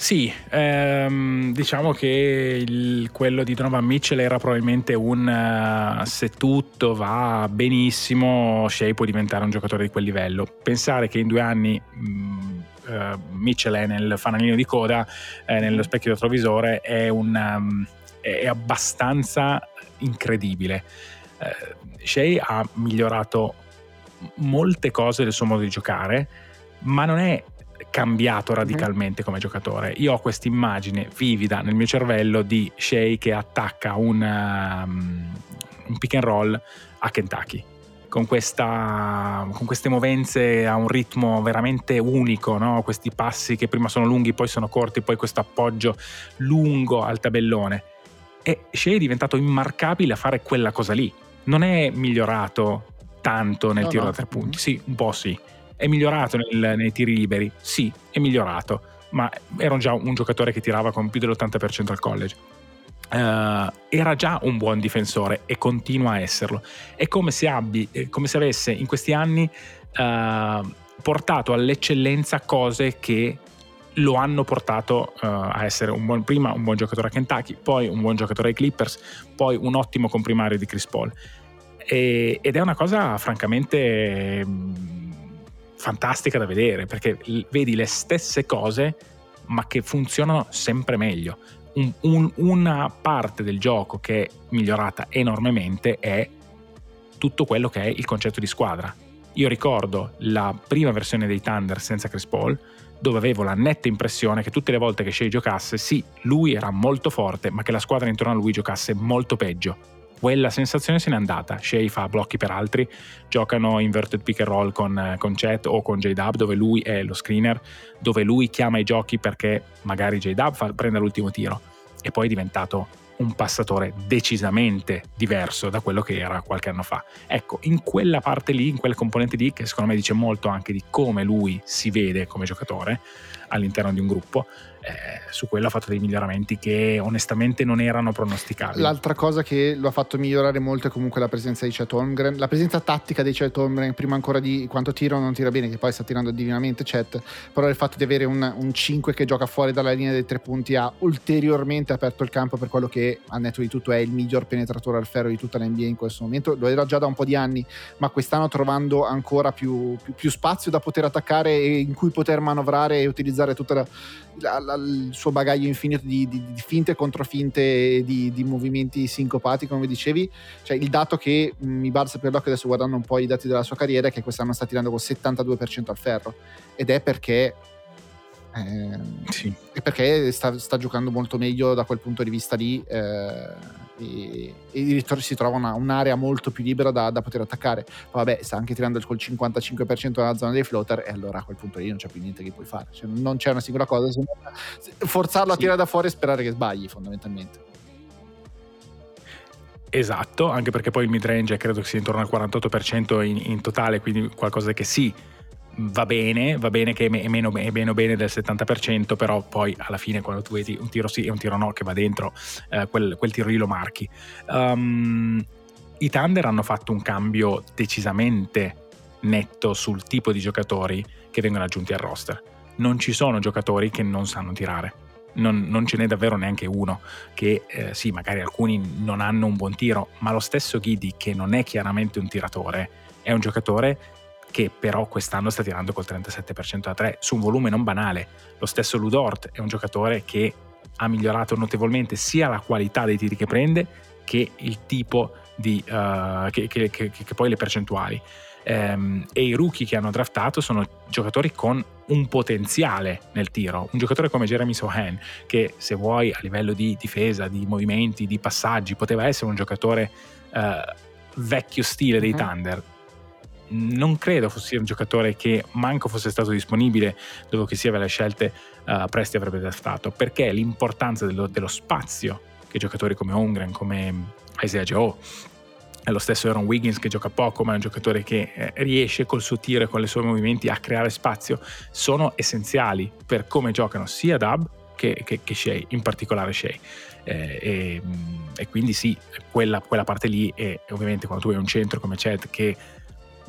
Sì, ehm, diciamo che il, quello di Donovan Mitchell era probabilmente un uh, se tutto va benissimo, Shea può diventare un giocatore di quel livello. Pensare che in due anni mh, uh, Mitchell è nel fanalino di coda, eh, nello specchio retrovisore, è, un, um, è abbastanza incredibile. Uh, Shea ha migliorato molte cose del suo modo di giocare, ma non è cambiato radicalmente come giocatore. Io ho questa immagine vivida nel mio cervello di Shea che attacca un, um, un pick and roll a Kentucky. Con, questa, con, queste movenze a un ritmo veramente unico, no? questi passi che prima sono lunghi, poi sono corti, poi questo appoggio lungo al tabellone. E Shea è diventato immarcabile a fare quella cosa lì. Non è migliorato tanto nel no, tiro no. da tre punti, sì, un po' sì è migliorato nel, nei tiri liberi? Sì, è migliorato, ma era già un giocatore che tirava con più dell'80% al college. Uh, era già un buon difensore e continua a esserlo. È come se, abbi, come se avesse in questi anni uh, portato all'eccellenza cose che lo hanno portato uh, a essere un buon, prima un buon giocatore a Kentucky, poi un buon giocatore ai Clippers, poi un ottimo comprimario di Chris Paul. E, ed è una cosa francamente fantastica da vedere perché vedi le stesse cose ma che funzionano sempre meglio. Un, un, una parte del gioco che è migliorata enormemente è tutto quello che è il concetto di squadra. Io ricordo la prima versione dei Thunder senza Chris Paul, dove avevo la netta impressione che tutte le volte che Shea giocasse, sì, lui era molto forte, ma che la squadra intorno a lui giocasse molto peggio quella sensazione se n'è andata. Shea fa blocchi per altri, giocano inverted pick and roll con, con Chet o con J-Dub dove lui è lo screener, dove lui chiama i giochi perché magari J-Dub prende l'ultimo tiro e poi è diventato un passatore decisamente diverso da quello che era qualche anno fa. Ecco, in quella parte lì, in quella componente lì, che secondo me dice molto anche di come lui si vede come giocatore all'interno di un gruppo, eh, su quello ha fatto dei miglioramenti che onestamente non erano pronosticabili. L'altra cosa che lo ha fatto migliorare molto è comunque la presenza di Chet Holmgren, la presenza tattica di Chet Holmgren, prima ancora di quanto tira o non tira bene, che poi sta tirando divinamente Chet, però il fatto di avere un, un 5 che gioca fuori dalla linea dei tre punti ha ulteriormente aperto il campo per quello che a netto di tutto è il miglior penetratore al ferro di tutta la NBA in questo momento, lo era già da un po' di anni, ma quest'anno trovando ancora più, più, più spazio da poter attaccare e in cui poter manovrare e utilizzare la, la il suo bagaglio infinito di, di, di finte e controfinte di, di, movimenti sincopati, come dicevi. Cioè, il dato che mi balza per l'occhio adesso guardando un po' i dati della sua carriera è che quest'anno sta tirando col 72% al ferro. Ed è perché eh, sì. perché sta, sta, giocando molto meglio da quel punto di vista lì eh, e, e si trova una, un'area molto più libera da, da, poter attaccare. Poi vabbè, sta anche tirando col 55% nella zona dei floater e allora a quel punto lì non c'è più niente che puoi fare. Cioè, non c'è una singola cosa, se non forzarlo a tirare da fuori e sperare che sbagli fondamentalmente. Esatto, anche perché poi il mid range credo che sia intorno al 48% in, in totale, quindi qualcosa che sì, va bene, va bene che è meno, è meno, bene del 70%, però poi alla fine quando tu vedi un tiro sì e un tiro no che va dentro, eh, quel, quel, tiro lì lo marchi. Um, I Thunder hanno fatto un cambio decisamente netto sul tipo di giocatori che vengono aggiunti al roster. Non ci sono giocatori che non sanno tirare. Non, non ce n'è davvero neanche uno che eh, sì, magari alcuni non hanno un buon tiro, ma lo stesso Giddy che non è chiaramente un tiratore, è un giocatore che però quest'anno sta tirando col 37% a 3 su un volume non banale. Lo stesso Ludort è un giocatore che ha migliorato notevolmente sia la qualità dei tiri che prende che il tipo di uh, che, che, che, che, poi le percentuali. Um, e i rookie che hanno draftato sono giocatori con un potenziale nel tiro. Un giocatore come Jeremy Sohan, che se vuoi a livello di difesa, di movimenti, di passaggi, poteva essere un giocatore uh, vecchio stile dei uh-huh. Thunder non credo fosse un giocatore che manco fosse stato disponibile dopo che si aveva le scelte uh, Presti avrebbe draftato perché l'importanza dello, dello spazio che giocatori come Ongren, come Isaiah Joe, è lo stesso Aaron Wiggins che gioca poco, ma è un giocatore che eh, riesce col suo tiro e con i suoi movimenti a creare spazio, sono essenziali per come giocano sia Dub che, che, che Shea, in particolare Shea. Eh, e, e, quindi sì, quella, quella parte lì e ovviamente quando tu hai un centro come Chet che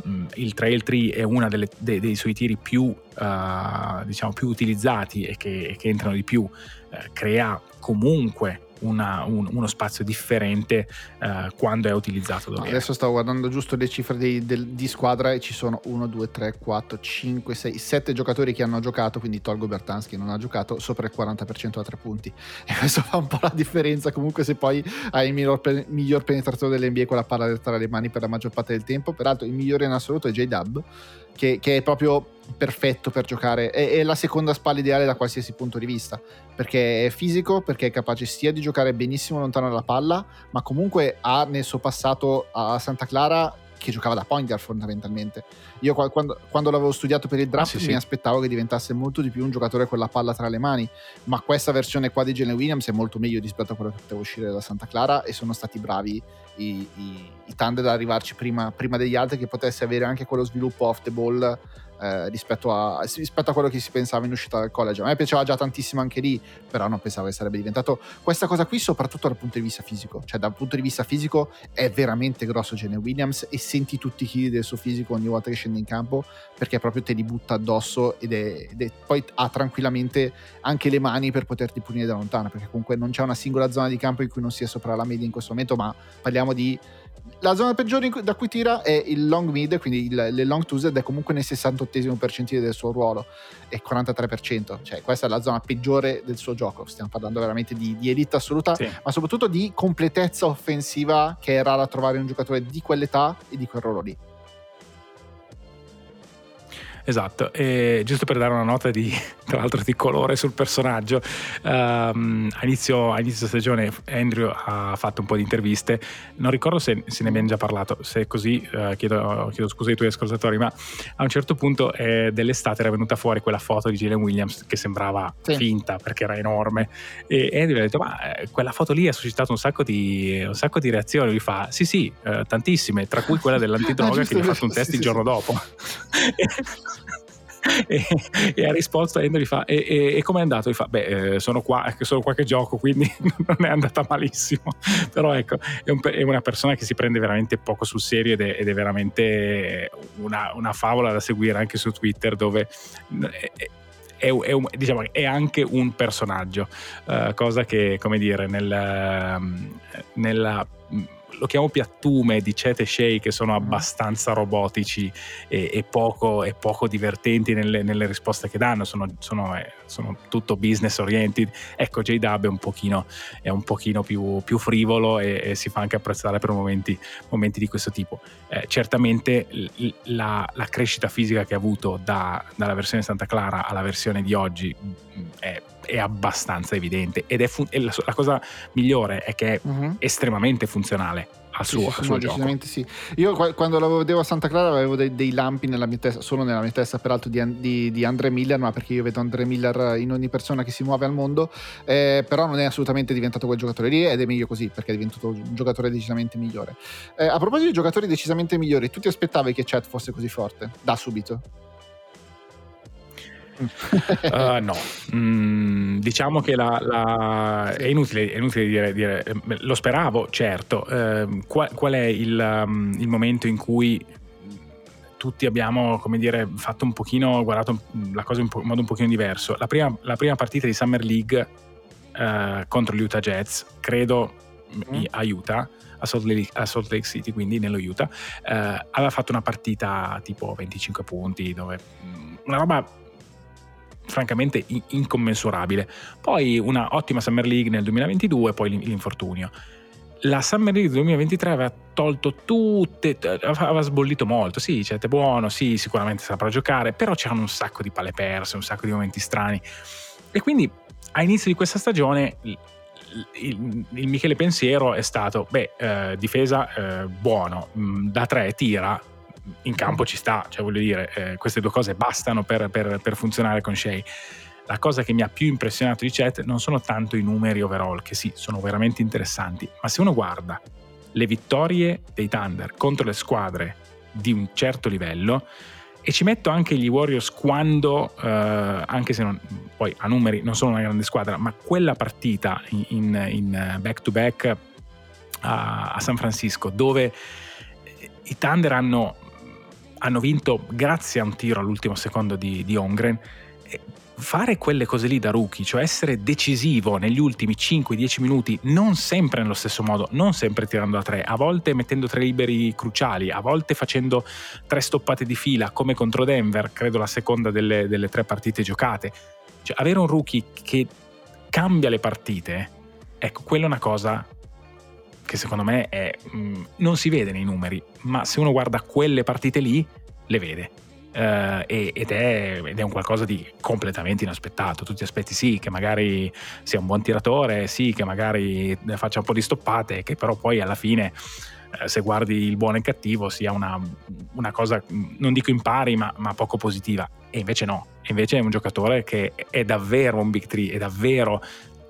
mh, il trail tree è uno dei, dei, suoi tiri più, uh, diciamo, più utilizzati e che, che entrano di più, uh, crea comunque una, un, uno spazio differente uh, quando è utilizzato no, adesso stavo guardando giusto le cifre di, del, di, squadra e ci sono 1, 2, 3, 4, 5, 6, 7 giocatori che hanno giocato, quindi tolgo Bertans che non ha giocato, sopra il 40% a 3 punti. E questo fa un po' la differenza comunque se poi hai il miglior, miglior penetratore dell'NBA con la palla tra le mani per la maggior parte del tempo. Peraltro il migliore in assoluto è J-Dub che, che è proprio perfetto per giocare, è, è, la seconda spalla ideale da qualsiasi punto di vista, perché è fisico, perché è capace sia di giocare benissimo lontano dalla palla, ma comunque ha nel suo passato a Santa Clara che giocava da point guard fondamentalmente. Io quando, quando l'avevo studiato per il draft ah, sì, mi sì. aspettavo che diventasse molto di più un giocatore con la palla tra le mani, ma questa versione qua di Jalen Williams è molto meglio rispetto a quello che poteva uscire da Santa Clara e sono stati bravi i, i, i Thunder ad arrivarci prima, prima degli altri che potesse avere anche quello sviluppo off the ball eh, rispetto, a, rispetto, a, quello che si pensava in uscita dal college. A me piaceva già tantissimo anche lì, però non pensavo che sarebbe diventato questa cosa qui, soprattutto dal punto di vista fisico. Cioè, dal punto di vista fisico è veramente grosso Gene Williams e senti tutti i chili del suo fisico ogni volta che scende in campo perché proprio te li butta addosso ed è, ed è, poi ha tranquillamente anche le mani per poterti punire da lontano perché comunque non c'è una singola zona di campo in cui non sia sopra la media in questo momento, ma parliamo di la zona peggiore da cui tira è il long mid, quindi il, le long twos ed è comunque nel 68 percentile del suo ruolo e 43%, cioè questa è la zona peggiore del suo gioco, stiamo parlando veramente di, di elite assoluta, sì. ma soprattutto di completezza offensiva che è rara trovare in un giocatore di quell'età e di quel ruolo lì. Esatto, e giusto per dare una nota di, tra l'altro di colore sul personaggio, um, a, inizio, a inizio stagione Andrew ha fatto un po' di interviste, non ricordo se, se ne abbiamo già parlato, se è così uh, chiedo, chiedo, scusa ai tuoi ascoltatori, ma a un certo punto eh, dell'estate era venuta fuori quella foto di Jalen Williams che sembrava sì. finta perché era enorme e Andrew ha detto ma eh, quella foto lì ha suscitato un sacco di, un sacco di reazioni, lui fa sì sì, eh, tantissime, tra cui quella dell'antidroga ah, che gli ha fatto un test sì, il giorno sì. dopo. e, e, ha risposto e gli fa e, e, e com'è andato? Gli fa beh eh, sono qua, sono qua che gioco quindi non è andata malissimo però ecco è, un, è, una persona che si prende veramente poco sul serio ed è, ed è veramente una, una, favola da seguire anche su Twitter dove è, è, è, un, diciamo, è, anche un personaggio, uh, cosa che, come dire, nel, um, nella lo chiamo piattume di Chet e Shea che sono mm. abbastanza robotici e, e, poco, e poco, divertenti nelle, nelle, risposte che danno, sono, sono, eh, sono tutto business oriented. Ecco, J-Dub è un pochino, è un pochino più, più, frivolo e, e, si fa anche apprezzare per momenti, momenti di questo tipo. Eh, certamente la, la, crescita fisica che ha avuto da, dalla versione Santa Clara alla versione di oggi mm, è è abbastanza evidente ed è, fun- la, la, cosa migliore è che è uh-huh. estremamente funzionale al suo, sì, al suo gioco. Sì. Io quando lo vedevo a Santa Clara avevo dei, dei, lampi nella mia testa, solo nella mia testa peraltro di, di, di, Andre Miller, ma perché io vedo Andre Miller in ogni persona che si muove al mondo, eh, però non è assolutamente diventato quel giocatore lì ed è meglio così perché è diventato un giocatore decisamente migliore. Eh, a proposito di giocatori decisamente migliori, tu ti aspettavi che Chat fosse così forte? Da subito uh, no, mm, diciamo che la, la... È, inutile, è, inutile, dire, dire, lo speravo, certo. Uh, qual, qual, è il, um, il, momento in cui tutti abbiamo, come dire, fatto un pochino, guardato la cosa in, po- in modo un pochino diverso? La prima, la prima, partita di Summer League uh, contro gli Utah Jazz, credo mm. aiuta. A Salt, Lake, a Salt, Lake, City, quindi nello Utah, uh, aveva fatto una partita tipo 25 punti, dove mm, una roba francamente incommensurabile. Poi una ottima Summer League nel 2022, poi l'infortunio. La Summer League 2023 aveva tolto tutte, aveva sbollito molto, sì, cioè, è buono, sì, sicuramente saprà giocare, però c'erano un sacco di palle perse, un sacco di momenti strani. E quindi a inizio di questa stagione il, il, il Michele Pensiero è stato, beh, eh, difesa eh, buono, mm, da tre tira, in campo ci sta, cioè voglio dire, eh, queste due cose bastano per, per, per funzionare con Shea. la cosa che mi ha più impressionato di Chet non sono tanto i numeri overall, che sì, sono veramente interessanti, ma se uno guarda le vittorie dei Thunder contro le squadre di un certo livello, e ci metto anche gli Warriors quando, eh, anche se non, poi a numeri non sono una grande squadra, ma quella partita in, in, in back to back a, a, San Francisco dove i Thunder hanno, hanno, vinto grazie a un tiro all'ultimo secondo di, di Holmgren fare quelle cose lì da rookie, cioè essere decisivo negli ultimi 5-10 minuti, non sempre nello stesso modo, non sempre tirando a tre, a volte mettendo tre liberi cruciali, a volte facendo tre stoppate di fila, come contro Denver, credo la seconda delle, delle tre partite giocate. Cioè, avere un rookie che cambia le partite, ecco, quella è una cosa che secondo me è, mh, mm, non si vede nei numeri, ma se uno guarda quelle partite lì, le vede Uh, ed, è, ed, è, un qualcosa di completamente inaspettato. Tu ti aspetti sì che magari sia un buon tiratore, sì che magari faccia un po' di stoppate, che però poi alla fine uh, se guardi il buono e il cattivo sia una, una cosa, non dico impari, ma, ma, poco positiva. E invece no, invece è un giocatore che è davvero un big three, è davvero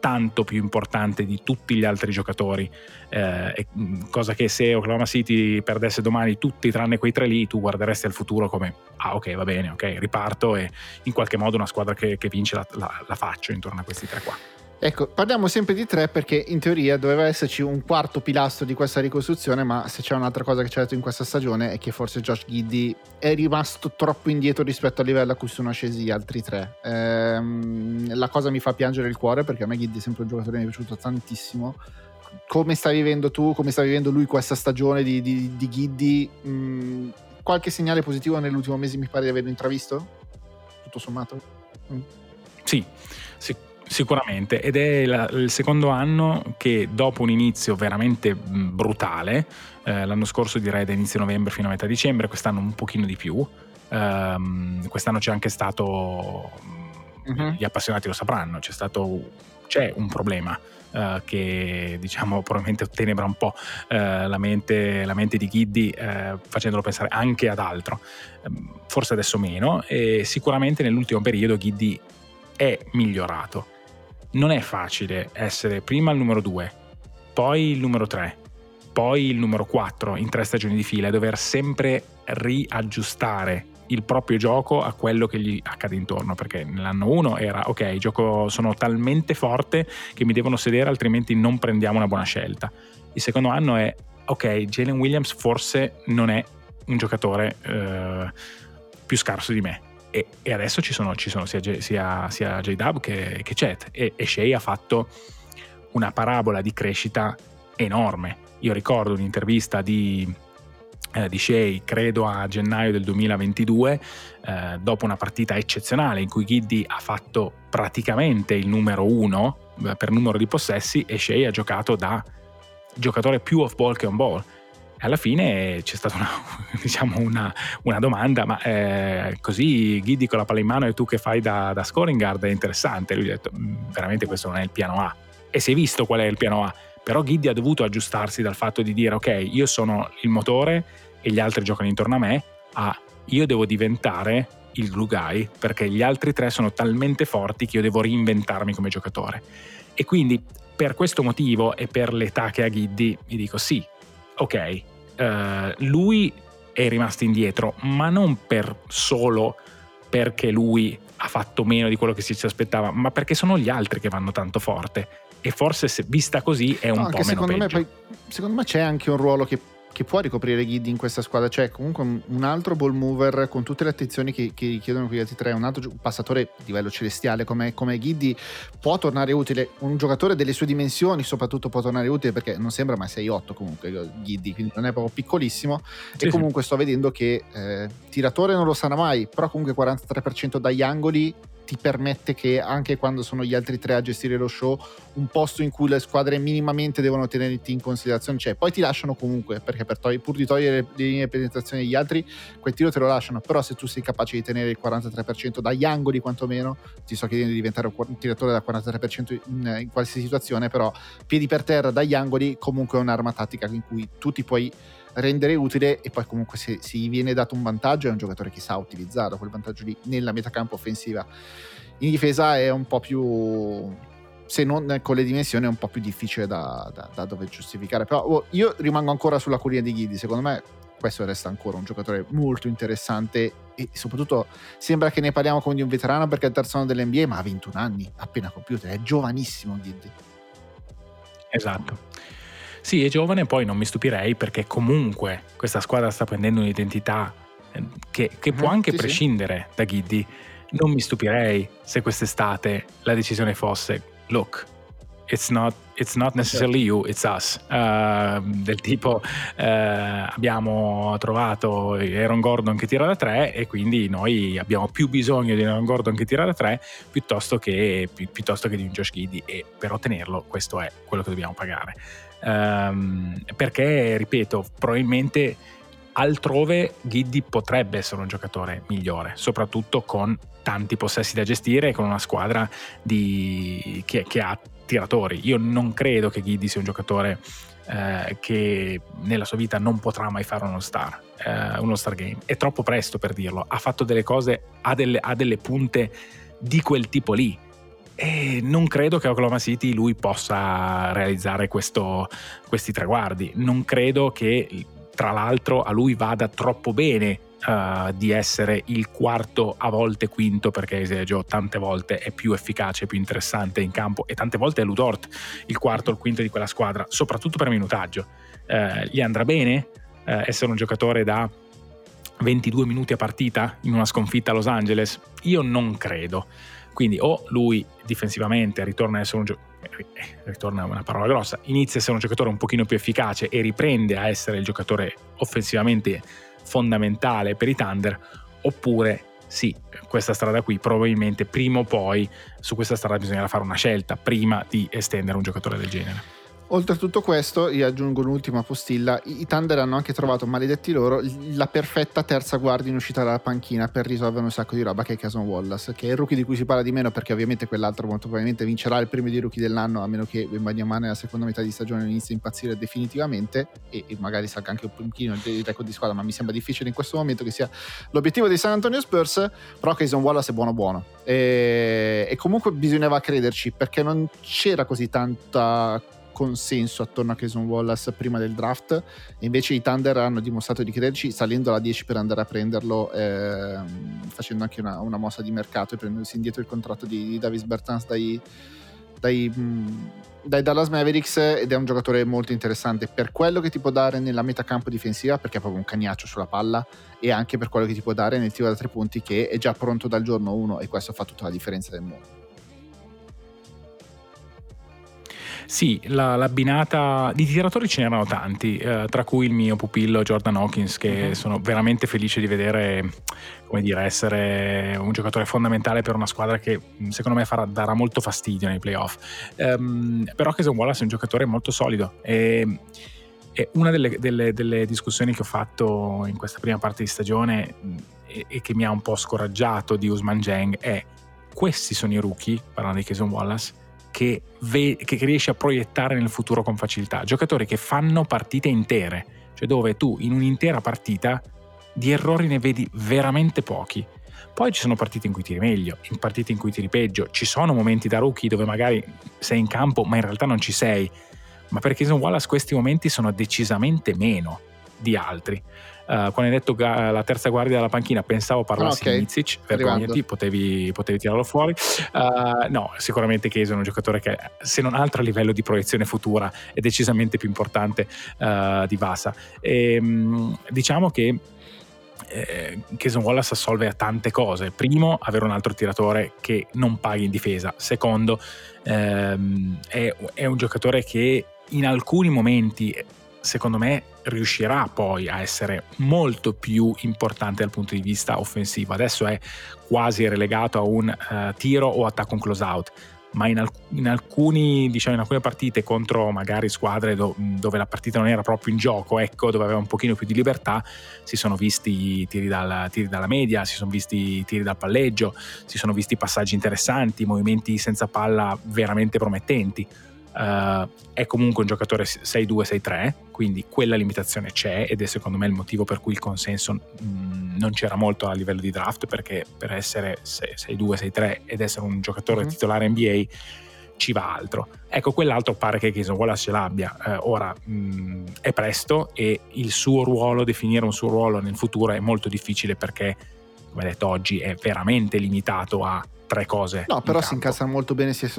tanto più importante di tutti gli altri giocatori, eh, mm, cosa che se Oklahoma City perdesse domani tutti tranne quei tre lì, tu guarderesti al futuro come, ah ok va bene, ok riparto e in qualche modo una squadra che, che vince la, la, la faccio intorno a questi tre qua. Ecco, parliamo sempre di tre perché in teoria doveva esserci un quarto pilastro di questa ricostruzione, ma se c'è un'altra cosa che c'è detto in questa stagione è che forse Josh Giddy è rimasto troppo indietro rispetto al livello a cui sono scesi gli altri tre. Ehm, la cosa mi fa piangere il cuore perché a me Giddy è sempre un giocatore che mi è piaciuto tantissimo. Come stai vivendo tu, come sta vivendo lui questa stagione di, di, di Giddy? Mm, qualche segnale positivo nell'ultimo mese mi pare di averlo intravisto? Tutto sommato? Mm. Sì, sì Sicuramente, ed è la, il secondo anno che dopo un inizio veramente brutale, eh, l'anno scorso direi da inizio novembre fino a metà dicembre, quest'anno un pochino di più, ehm, quest'anno c'è anche stato, uh-huh. gli appassionati lo sapranno, c'è stato, c'è un problema Uh, che diciamo probabilmente ottenebra un po' uh, la, mente, la, mente, di Giddy uh, facendolo pensare anche ad altro. Ehm, forse adesso meno. E sicuramente nell'ultimo periodo Giddy è migliorato non è facile essere prima il numero 2, poi il numero 3, poi il numero 4 in tre stagioni di fila e dover sempre riaggiustare il proprio gioco a quello che gli accade intorno perché nell'anno 1 era ok gioco sono talmente forte che mi devono sedere altrimenti non prendiamo una buona scelta. Il secondo anno è ok Jalen Williams forse non è un giocatore eh, più scarso di me e, e adesso ci sono, ci sono sia, sia, sia J-Dub che, che Chet e, e Shea ha fatto una parabola di crescita enorme. Io ricordo un'intervista di, eh, di Shea, credo a gennaio del 2022, eh, dopo una partita eccezionale in cui Giddy ha fatto praticamente il numero uno eh, per numero di possessi e Shea ha giocato da giocatore più off ball che on ball alla fine c'è stata una, diciamo una, una domanda, ma eh, così Ghidi con la palla in mano e tu che fai da, da scoring guard è interessante. Lui ha detto, mm, veramente questo non è il piano A. E si è visto qual è il piano A. Però Ghidi ha dovuto aggiustarsi dal fatto di dire, ok, io sono il motore e gli altri giocano intorno a me, a io devo diventare il glue guy perché gli altri tre sono talmente forti che io devo reinventarmi come giocatore. E quindi per questo motivo e per l'età che ha Ghiddi, mi dico sì, ok, uh, lui è rimasto indietro, ma non per solo perché lui ha fatto meno di quello che si aspettava, ma perché sono gli altri che vanno tanto forte. E forse se vista così è un no, po' meno peggio. Me, poi, secondo me c'è anche un ruolo che che può ricoprire Giddy in questa squadra. C'è comunque un altro ball mover con tutte le attenzioni che, che richiedono quegli altri tre, un altro passatore di livello celestiale come, come Giddy può tornare utile. Un giocatore delle sue dimensioni, soprattutto, può tornare utile perché non sembra mai 6-8 comunque Giddy, quindi non è proprio piccolissimo. Sì, e comunque sì. sto vedendo che eh, tiratore non lo sarà mai, però comunque 43% dagli angoli ti permette che anche quando sono gli altri tre a gestire lo show, un posto in cui le squadre minimamente devono tenerti in considerazione c'è. Poi ti lasciano comunque, perché per togli, pur di togliere le linee di penetrazione degli altri, quel tiro te lo lasciano. Però se tu sei capace di tenere il 43% dagli angoli quantomeno, ti sto chiedendo di diventare un tiratore da 43% in, in qualsiasi situazione, però piedi per terra dagli angoli comunque è un'arma tattica in cui tu ti puoi rendere utile e poi comunque se, gli viene dato un vantaggio è un giocatore che sa utilizzarlo quel vantaggio lì nella metacampo offensiva In difesa è un po' più se non con le dimensioni è un po' più difficile da, da, da dover giustificare. Però oh, io rimango ancora sulla collina di Ghidi, secondo me questo resta ancora un giocatore molto interessante e soprattutto sembra che ne parliamo come di un veterano perché è il terzo anno dell'NBA ma ha 21 anni, appena compiuto, è giovanissimo Ghidi. Esatto. Sì, è giovane, poi non mi stupirei perché comunque questa squadra sta prendendo un'identità eh, che, che può mhm, anche sì, prescindere sì. da Ghidi. Non mi stupirei se quest'estate la decisione fosse, look, it's not, it's not necessarily you, it's us. Uh, del tipo uh, abbiamo trovato Aaron Gordon che tira da tre e quindi noi abbiamo più bisogno di Aaron Gordon che tira da tre piuttosto che, pi, piuttosto che di un Josh Giddy e per ottenerlo questo è quello che dobbiamo pagare. Um, perché, ripeto, probabilmente altrove Giddy potrebbe essere un giocatore migliore, soprattutto con tanti possessi da gestire e con una squadra di, che, che, ha tiratori. Io non credo che Giddy sia un giocatore eh, che nella sua vita non potrà mai fare uno star, eh, uno star game. È troppo presto per dirlo. Ha fatto delle cose, ha delle, ha delle punte di quel tipo lì. E non credo che Oklahoma City lui possa realizzare questo, questi traguardi. Non credo che, tra l'altro, a lui vada troppo bene uh, di essere il quarto a volte quinto perché Joe tante volte è più efficace, più interessante in campo e tante volte è Ludort il quarto o il quinto di quella squadra, soprattutto per minutaggio. Uh, gli andrà bene uh, essere un giocatore da 22 minuti a partita in una sconfitta a Los Angeles? Io non credo. Quindi o lui difensivamente ritorna a essere un giocatore ritorna una parola grossa, inizia a essere un giocatore un pochino più efficace e riprende a essere il giocatore offensivamente fondamentale per i Thunder, oppure sì, questa strada qui probabilmente prima o poi su questa strada bisognerà fare una scelta prima di estendere un giocatore del genere. Oltre a tutto questo, io aggiungo un'ultima postilla, i Thunder hanno anche trovato, maledetti loro, la perfetta terza guardia in uscita dalla panchina per risolvere un sacco di roba che è Cason Wallace, che è il rookie di cui si parla di meno perché ovviamente quell'altro molto probabilmente vincerà il premio di rookie dell'anno a meno che Wembanyama nella seconda metà di stagione inizi a impazzire definitivamente e, e magari salga anche un pochino il record di squadra, ma mi sembra difficile in questo momento che sia l'obiettivo dei San Antonio Spurs, però Cason Wallace è buono buono. E, e comunque bisognava crederci perché non c'era così tanta consenso attorno a Cason Wallace prima del draft e invece i Thunder hanno dimostrato di crederci salendo alla 10 per andare a prenderlo eh, facendo anche una, una, mossa di mercato e prendendosi indietro il contratto di, di Davis Bertans dai, dai, dai, Dallas Mavericks ed è un giocatore molto interessante per quello che ti può dare nella metacampo difensiva perché è proprio un cagnaccio sulla palla e anche per quello che ti può dare nel tiro da tre punti che è già pronto dal giorno 1 e questo fa tutta la differenza del mondo. Sì, la, l'abbinata di tiratori ce n'erano tanti, eh, tra cui il mio pupillo Jordan Hawkins, che uh-huh. sono veramente felice di vedere come dire, essere un giocatore fondamentale per una squadra che secondo me farà, darà molto fastidio nei playoff. Um, però Cason Wallace è un giocatore molto solido e, e una delle, delle, delle, discussioni che ho fatto in questa prima parte di stagione e, e che mi ha un po' scoraggiato di Usman Jeng è questi sono i rookie, parlando di Cason Wallace, che, ve- che riesce a proiettare nel futuro con facilità. Giocatori che fanno partite intere, cioè dove tu in un'intera partita di errori ne vedi veramente pochi. Poi ci sono partite in cui tiri meglio, in partite in cui tiri peggio, ci sono momenti da rookie dove magari sei in campo ma in realtà non ci sei, ma per Jason Wallace questi momenti sono decisamente meno di altri. Uh, quando hai detto uh, la terza guardia della panchina pensavo parlassi okay. di Mizic, vergognati, potevi, potevi, tirarlo fuori. Uh, no, sicuramente Chiesa è un giocatore che se non altro a livello di proiezione futura è decisamente più importante di Vasa. E, um, diciamo che eh, Jason Wallace assolve a tante cose. Primo, avere un altro tiratore che non paghi in difesa. Secondo, ehm, è, è, un giocatore che in alcuni momenti secondo me riuscirà poi a essere molto più importante dal punto di vista offensivo. Adesso è quasi relegato a un uh, tiro o attacco in close out, ma in, alc- in, alcuni, diciamo, in alcune partite contro magari squadre do- dove la partita non era proprio in gioco, ecco, dove aveva un pochino più di libertà, si sono visti tiri, dal, tiri dalla media, si sono visti tiri dal palleggio, si sono visti passaggi interessanti, movimenti senza palla veramente promettenti Uh, è comunque un giocatore 6-2-6-3, quindi quella limitazione c'è ed è secondo me il motivo per cui il consenso mh, mm, non c'era molto a livello di draft perché per essere 6-2, 6-3 ed essere un giocatore mm-hmm. titolare NBA ci va altro. Ecco, quell'altro pare che Jason Wallace ce l'abbia. Eh, ora mh, è presto e il suo ruolo, definire un suo ruolo nel futuro è molto difficile perché, come detto oggi, è veramente limitato a tre cose. No, però si incassano molto bene sia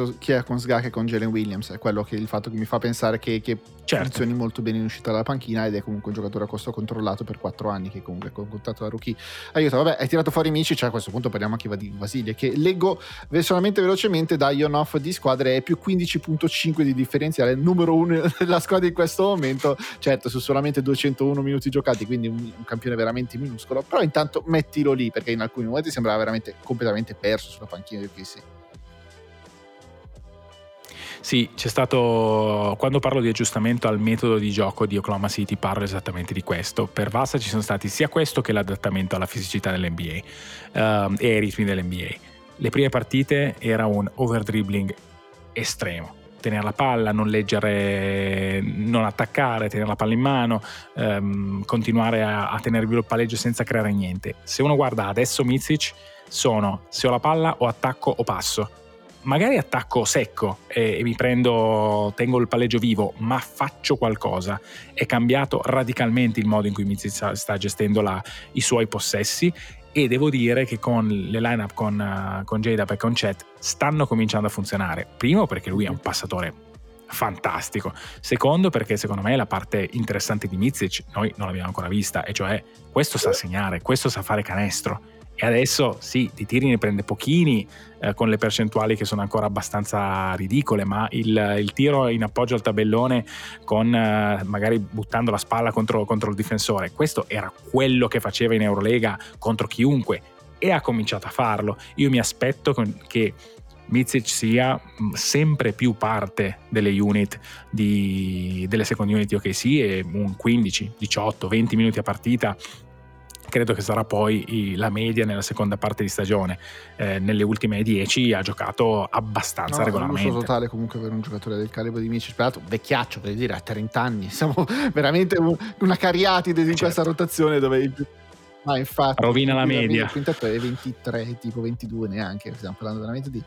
con Sga che con Jalen Williams. È quello che il fatto che mi fa pensare che, che certo. funzioni molto bene in uscita dalla panchina ed è comunque un giocatore a costo controllato per quattro anni che comunque è contattato da rookie. Aiuto, vabbè, hai tirato fuori amici, cioè a questo punto parliamo anche di Vasile, che leggo solamente velocemente da on-off di squadre è più 15.5 di differenziale, numero uno della squadra in questo momento, certo su solamente 201 minuti giocati, quindi un, un campione veramente minuscolo, però intanto mettilo lì perché in alcuni momenti sembrava veramente completamente perso sulla panchina panchina di OKC. Sì, c'è stato. Quando parlo di aggiustamento al metodo di gioco di Oklahoma City, parlo esattamente di questo. Per Vassa ci sono stati sia questo che l'adattamento alla fisicità dell'NBA uh, ehm, e ai ritmi dell'NBA. Le prime partite era un overdribbling estremo. Tenere la palla, non leggere, non attaccare, tenere la palla in mano, um, continuare a, a tenere vivo il palleggio senza creare niente. Se uno guarda adesso Mizic, sono se ho la palla o attacco o passo. Magari attacco secco e, mi prendo, tengo il palleggio vivo, ma faccio qualcosa. È cambiato radicalmente il modo in cui Mizzi sta gestendo la, i suoi possessi e devo dire che con le line-up con, uh, con Jada e con Chet stanno cominciando a funzionare. Primo perché lui è un passatore fantastico. Secondo perché secondo me la parte interessante di Mizic noi non l'abbiamo ancora vista e cioè questo sa segnare, questo sa fare canestro e adesso sì, di tiri ne prende pochini eh, con le percentuali che sono ancora abbastanza ridicole, ma il, il tiro in appoggio al tabellone con eh, magari buttando la spalla contro, contro il difensore, questo era quello che faceva in Eurolega contro chiunque e ha cominciato a farlo. Io mi aspetto che Mizic sia mm, sempre più parte delle unit di, delle second unit di OKC e un 15, 18, 20 minuti a partita credo che sarà poi la media nella seconda parte di stagione. Eh, nelle ultime 10 ha giocato abbastanza no, regolarmente. È un totale comunque per un giocatore del calibro di Mici. Peraltro, vecchiaccio per dire, a 30 anni. Siamo veramente una cariatide in certo. questa rotazione dove il ma infatti, rovina la media. Il quintetto è 23, tipo 22 neanche. Stiamo parlando veramente di,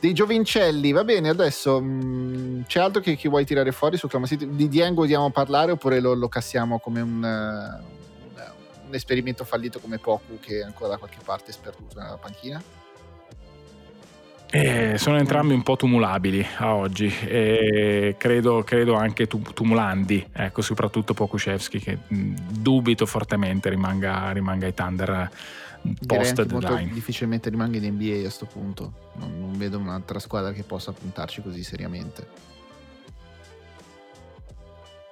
dei giovincelli. Va bene, adesso mh, mm, c'è altro che, che, vuoi tirare fuori su Clama City? Di Dieng vogliamo parlare oppure lo, lo cassiamo come un, un esperimento fallito come Poku che ancora da qualche parte è sperduto nella panchina? Eh, sono entrambi un po' tumulabili a oggi e credo, credo anche tumulandi, ecco, soprattutto Pokushevski che dubito fortemente rimanga, rimanga ai Thunder post deadline. difficilmente rimanga in NBA a questo punto, non, non vedo un'altra squadra che possa puntarci così seriamente.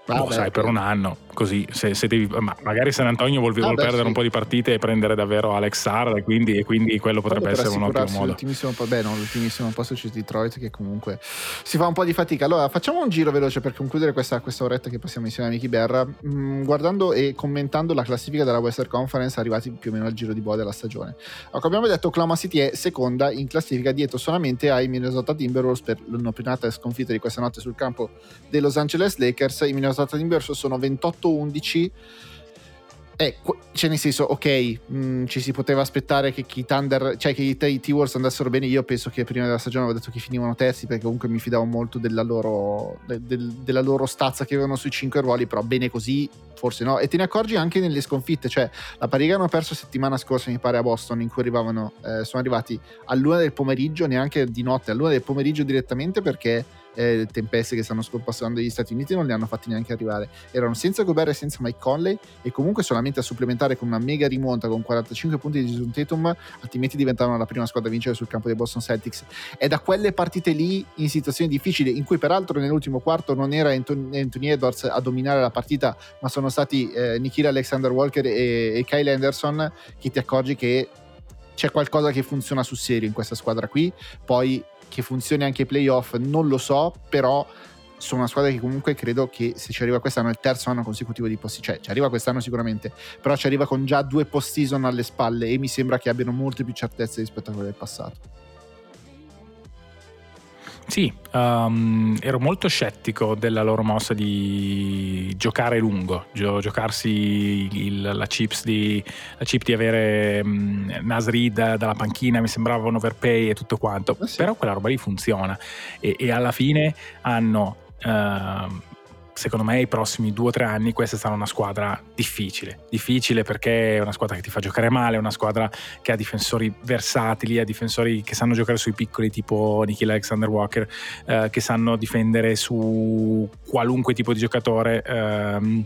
Vabbè, boh, sai, per un anno, così, se, se devi, ma magari San Antonio vuol, vuol perdere sì. un po' di partite e prendere davvero Alex Sar, e quindi, e quindi quello potrebbe essere un ottimo modo. L'ultimissimo, beh, no, l'ultimissimo posto c'è Detroit che comunque si fa un po' di fatica. Allora, facciamo un giro veloce per concludere questa, questa oretta che passiamo insieme a Miki Berra, mm, guardando e commentando la classifica della Western Conference arrivati più o meno al giro di boa della stagione. Come abbiamo detto, Oklahoma City è seconda in classifica dietro solamente ai Minnesota Timberwolves per l'opinata sconfitta di questa notte sul campo dei Los Angeles Lakers. I Minnesota Minnesota Timberwolves sono 28-11 eh, cioè nel senso, ok, mh, mm, ci si poteva aspettare che i Thunder, cioè che i, T-Wars andassero bene. Io penso che prima della stagione avevo detto che finivano terzi perché comunque mi fidavo molto della loro, de, del, della loro stazza che avevano sui 5 ruoli, però bene così forse no. E te ne accorgi anche nelle sconfitte, cioè la pariga hanno perso settimana scorsa, mi pare, a Boston, in cui arrivavano, eh, sono arrivati all'una del pomeriggio, neanche di notte, all'una del pomeriggio direttamente perché eh, tempeste che stanno scomparendo gli Stati Uniti non li hanno fatti neanche arrivare. Erano senza Gobert e senza Mike Conley e comunque solamente a supplementare con una mega rimonta con 45 punti di Jason Tatum, altrimenti diventavano la prima squadra a vincere sul campo dei Boston Celtics. È da quelle partite lì in situazioni difficili, in cui peraltro nell'ultimo quarto non era Anthony, Anthony Edwards a dominare la partita, ma sono stati eh, Nikhil Alexander Walker e, e Kyle Anderson, che ti accorgi che c'è qualcosa che funziona sul serio in questa squadra qui. Poi che funzioni anche ai playoff non lo so, però sono una squadra che comunque credo che se ci arriva quest'anno è il terzo anno consecutivo di post cioè ci arriva quest'anno sicuramente, però ci arriva con già due post season alle spalle e mi sembra che abbiano molte più certezze rispetto a quelle del passato. Sì, um, ero molto scettico della loro mossa di giocare lungo, gio- giocarsi il, la, chips di, la chip di avere um, Nasrid dalla panchina, mi sembrava un overpay e tutto quanto, eh sì. però quella roba lì funziona e, e alla fine hanno... Uh, secondo me i prossimi due o tre anni questa sarà una squadra difficile. Difficile perché è una squadra che ti fa giocare male, è una squadra che ha difensori versatili, ha difensori che sanno giocare sui piccoli tipo Nikhil Alexander Walker, eh, che sanno difendere su qualunque tipo di giocatore. Ehm,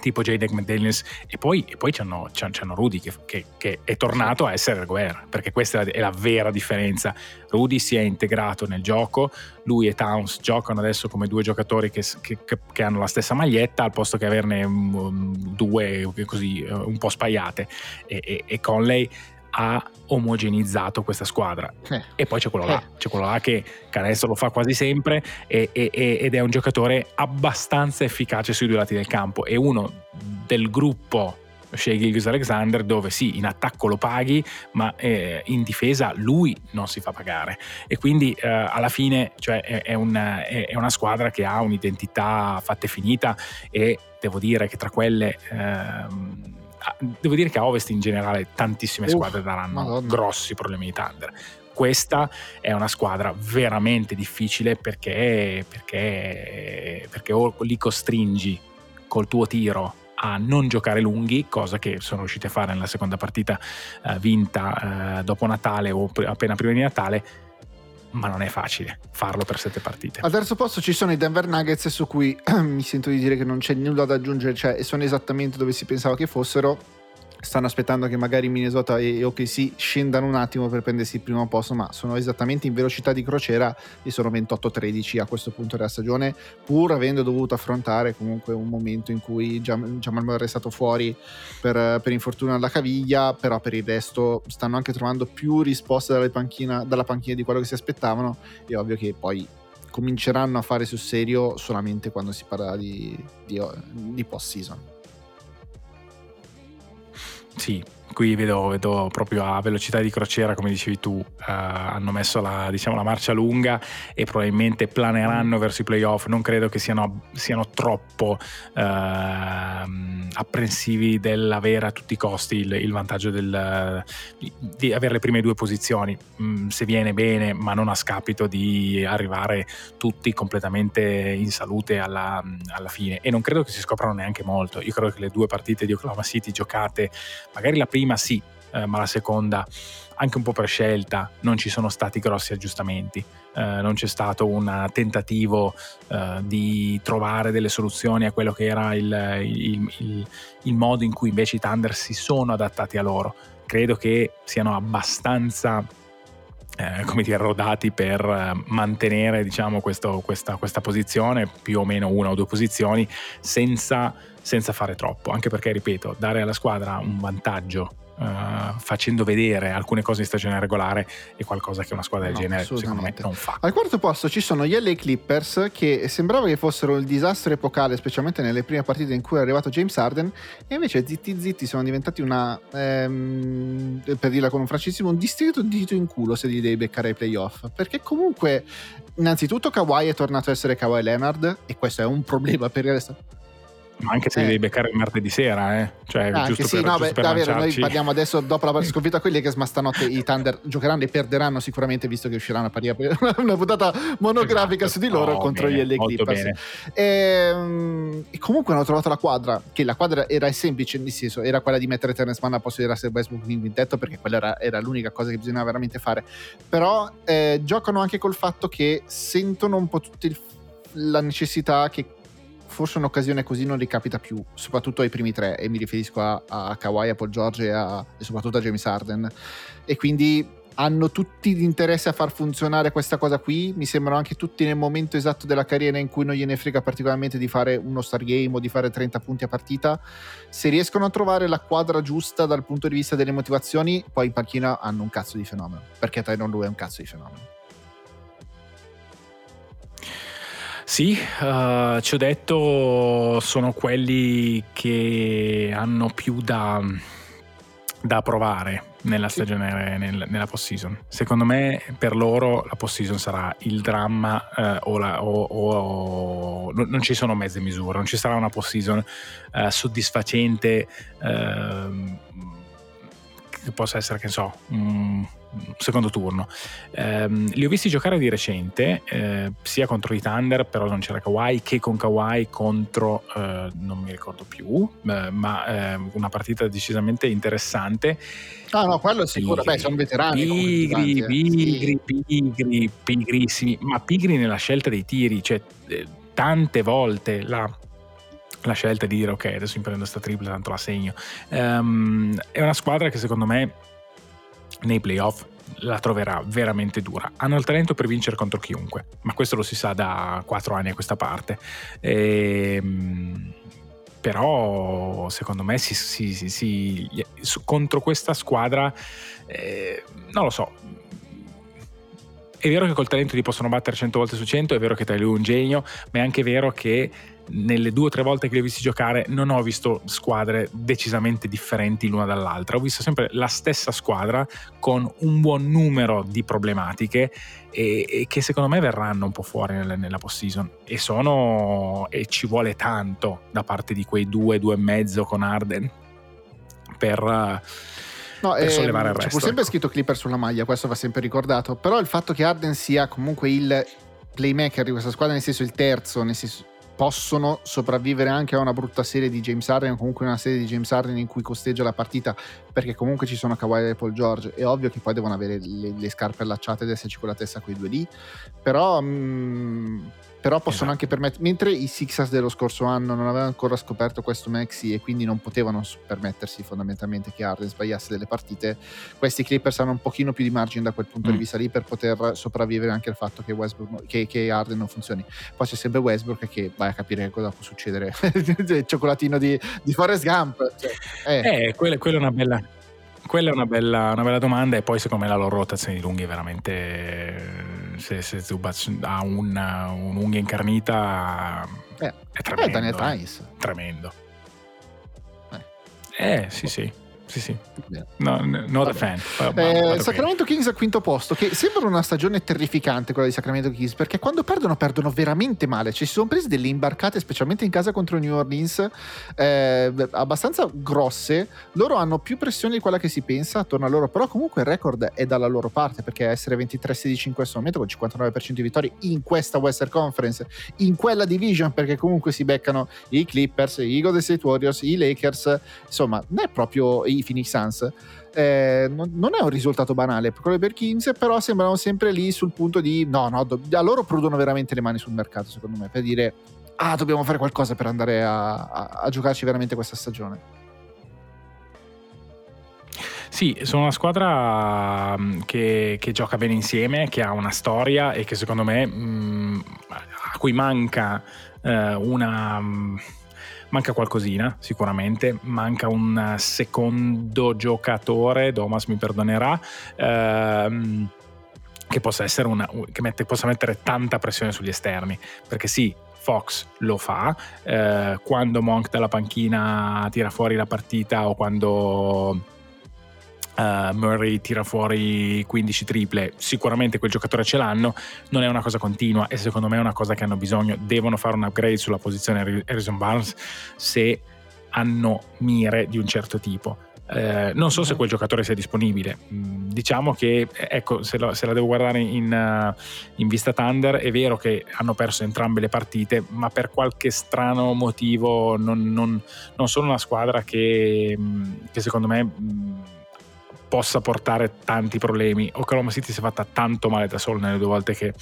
tipo J.D. McDaniels e poi, e poi c'hanno, c'hanno Rudy che, che, che, è tornato a essere Guerra perché questa è la vera differenza Rudy si è integrato nel gioco lui e Towns giocano adesso come due giocatori che, che hanno la stessa maglietta al posto che averne um, due così uh, un po' spaiate e, e, e Conley ha omogenizzato questa squadra. Eh. E poi c'è quello là, eh. c'è quello là che Canestro lo fa quasi sempre e, e, ed è un giocatore abbastanza efficace sui due lati del campo. È uno del gruppo Shea Gilgis Alexander dove sì in attacco lo paghi ma eh, in difesa lui non si fa pagare e quindi eh, alla fine cioè, è, è, una, è, è, una, squadra che ha un'identità fatta e finita e devo dire che tra quelle ehm, devo dire che a Ovest in generale tantissime Uff, squadre daranno Madonna. grossi problemi di Thunder. Questa è una squadra veramente difficile perché, perché, perché o li costringi col tuo tiro a non giocare lunghi, cosa che sono riusciti a fare nella seconda partita eh, vinta eh, dopo Natale o appena prima di Natale ma non è facile farlo per sette partite. Al terzo posto ci sono i Denver Nuggets su cui mi sento di dire che non c'è nulla da aggiungere, cioè sono esattamente dove si pensava che fossero stanno aspettando che magari Minnesota e OKC scendano un attimo per prendersi il primo posto, ma sono esattamente in velocità di crociera e sono 28-13 a questo punto della stagione, pur avendo dovuto affrontare comunque un momento in cui Jamal Murray è stato fuori per, per, infortunio alla caviglia, però per il resto stanno anche trovando più risposte panchina, dalla panchina di quello che si aspettavano. È ovvio che poi cominceranno a fare sul serio solamente quando si parla di, di, di post season. Sì, qui vedo, vedo, proprio a velocità di crociera, come dicevi tu, uh, hanno messo la, diciamo, la, marcia lunga e probabilmente planeranno mm. verso i playoff. Non credo che siano, siano troppo uh, apprensivi dell'avere a tutti i costi il, il vantaggio del, di avere le prime due posizioni. Mm, se viene bene, ma non a scapito di arrivare tutti completamente in salute alla, alla fine. E non credo che si scoprano neanche molto. Io credo che le due partite di Oklahoma City giocate, magari la prima prima sì, eh, ma la seconda anche un po' per scelta non ci sono stati grossi aggiustamenti. Eh, non c'è stato un tentativo eh, di trovare delle soluzioni a quello che era il, il, il, il, modo in cui invece i Thunder si sono adattati a loro. Credo che siano abbastanza eh, come dire, rodati per eh, mantenere diciamo, questo, questa, questa, posizione, più o meno una o due posizioni, senza, senza fare troppo. Anche perché, ripeto, dare alla squadra un vantaggio Uh, facendo vedere alcune cose in stagione regolare è qualcosa che una squadra del no, genere secondo me non fa. Al quarto posto ci sono gli LA Clippers che sembrava che fossero il disastro epocale, specialmente nelle prime partite in cui è arrivato James Harden, e invece zitti zitti sono diventati una, ehm, per dirla con un francesimo, un distretto dito in culo se li devi beccare ai playoff. Perché comunque, innanzitutto Kawhi è tornato a essere Kawhi Leonard e questo è un problema per il resto ma anche se eh. devi beccare il martedì sera, eh? cioè, ah, giusto sì, per, no, beh, davvero, noi parliamo adesso dopo la sconfitta quelli che stanotte i Thunder giocheranno e perderanno sicuramente visto che usciranno a parire una puntata monografica esatto. su di loro oh, contro bene, gli LA Clippers. E, e, comunque hanno trovato la quadra, che la quadra era semplice, nel senso era quella di mettere Terence Mann a posto di Russell Westbrook in quintetto perché quella era, era, l'unica cosa che bisognava veramente fare. Però eh, giocano anche col fatto che sentono un po' tutta la necessità che forse un'occasione così non ricapita più, soprattutto ai primi tre, e mi riferisco a, a Kawhi, a Paul George e, a, e soprattutto a James Harden. E quindi hanno tutti l'interesse a far funzionare questa cosa qui. Mi sembrano anche tutti nel momento esatto della carriera in cui non gliene frega particolarmente di fare uno star game o di fare 30 punti a partita. Se riescono a trovare la quadra giusta dal punto di vista delle motivazioni, poi in panchina hanno un cazzo di fenomeno. Perché Tyron Lue è un cazzo di fenomeno. Sì, uh, ci ho detto, sono quelli che hanno più da da provare nella stagione nel, nella post season. Secondo me per loro la post season sarà il dramma eh, o, la, o, o, o, non ci sono mezze misure, non ci sarà una post season eh, soddisfacente eh, che possa essere che so un secondo turno. Eh, li ho visti giocare di recente, eh, sia contro i Thunder, però non c'era Kawhi, che con Kawhi contro, eh, non mi ricordo più, eh, ma ehm, una partita decisamente interessante. Ah no, quello è sicuro, beh, sono veterani. Pigri, eh. pigri, sì. pigri, pigrissimi, ma pigri nella scelta dei tiri, cioè eh, tante volte la la scelta di dire ok adesso mi prendo sta tripla tanto la segno um, è una squadra che secondo me nei playoff la troverà veramente dura. Hanno il talento per vincere contro chiunque, ma questo lo si sa da quattro anni a questa parte. Ehm, però secondo me si, si, si, contro questa squadra eh, non lo so è vero che col talento ti possono battere 100 volte su 100 è vero che Taylor è un genio ma è anche vero che nelle due o tre volte che li ho visti giocare non ho visto squadre decisamente differenti l'una dall'altra, ho visto sempre la stessa squadra con un buon numero di problematiche e, e che secondo me verranno un po' fuori nella, nella post-season e sono e ci vuole tanto da parte di quei due, due e mezzo con Arden per... No, per sollevare il resto. C'è sempre ecco. scritto Clipper sulla maglia, questo va sempre ricordato. Però il fatto che Arden sia comunque il playmaker di questa squadra, nel senso il terzo, nel senso possono sopravvivere anche a una brutta serie di James Harden o comunque una serie di James Harden in cui costeggia la partita perché comunque ci sono Kawhi e Paul George. È ovvio che poi devono avere le, le scarpe allacciate ed esserci con la testa quei due lì. Però mh, mm, però possono esatto. anche permettere mentre i Sixers dello scorso anno non avevano ancora scoperto questo Maxi e quindi non potevano permettersi fondamentalmente che Arden sbagliasse delle partite questi Clippers hanno un pochino più di margine da quel punto mm. di vista lì per poter sopravvivere anche al fatto che, Westbrook, che, che Arden non funzioni poi c'è sempre Westbrook che vai a capire cosa può succedere il cioccolatino di, di Forrest Gump cioè, eh. eh quella, quella è una bella quella è una bella, una bella, domanda e poi secondo me la loro rotazione di lunghi è veramente se, se Zubac ha una, un'unghia incarnita eh, è tremendo. Eh, Daniel Tice. Tremendo. Eh. eh, sì, sì. Sì, sì. No, not a fan. Eh, Sacramento Kings al quinto posto, che sembra una stagione terrificante quella di Sacramento Kings, perché quando perdono, perdono veramente male. Cioè, si sono presi delle imbarcate, specialmente in casa contro New Orleans, eh, abbastanza grosse. Loro hanno più pressione di quella che si pensa attorno a loro, però comunque il record è dalla loro parte, perché essere 23-16 in questo momento, con 59% di vittorie in questa Western Conference, in quella division, perché comunque si beccano i Clippers, i Golden State Warriors, i Lakers, insomma, non è proprio i Phoenix Suns. Eh, non, non, è un risultato banale per quello per Kings, però sembrano sempre lì sul punto di no, no, do, a loro prudono veramente le mani sul mercato, secondo me, per dire ah, dobbiamo fare qualcosa per andare a, a, a giocarci veramente questa stagione. Sì, sono una squadra mm, che, che, gioca bene insieme, che ha una storia e che secondo me mh, mm, a cui manca eh, una mm, manca qualcosina sicuramente, manca un secondo giocatore, Domas mi perdonerà, ehm, che possa una, che mette, possa mettere tanta pressione sugli esterni, perché sì, Fox lo fa, eh, quando Monk dalla panchina tira fuori la partita o quando uh, Murray tira fuori 15 triple, sicuramente quel giocatore ce l'hanno, non è una cosa continua e secondo me è una cosa che hanno bisogno, devono fare un upgrade sulla posizione Harrison Barnes se hanno mire di un certo tipo. Eh, non so se quel giocatore sia disponibile. Mm, diciamo che, ecco, se la, se la devo guardare in, uh, in, vista Thunder, è vero che hanno perso entrambe le partite, ma per qualche strano motivo non, non, non sono una squadra che, mm, che secondo me mm, possa portare tanti problemi. Oklahoma City si è fatta tanto male da solo nelle due volte che,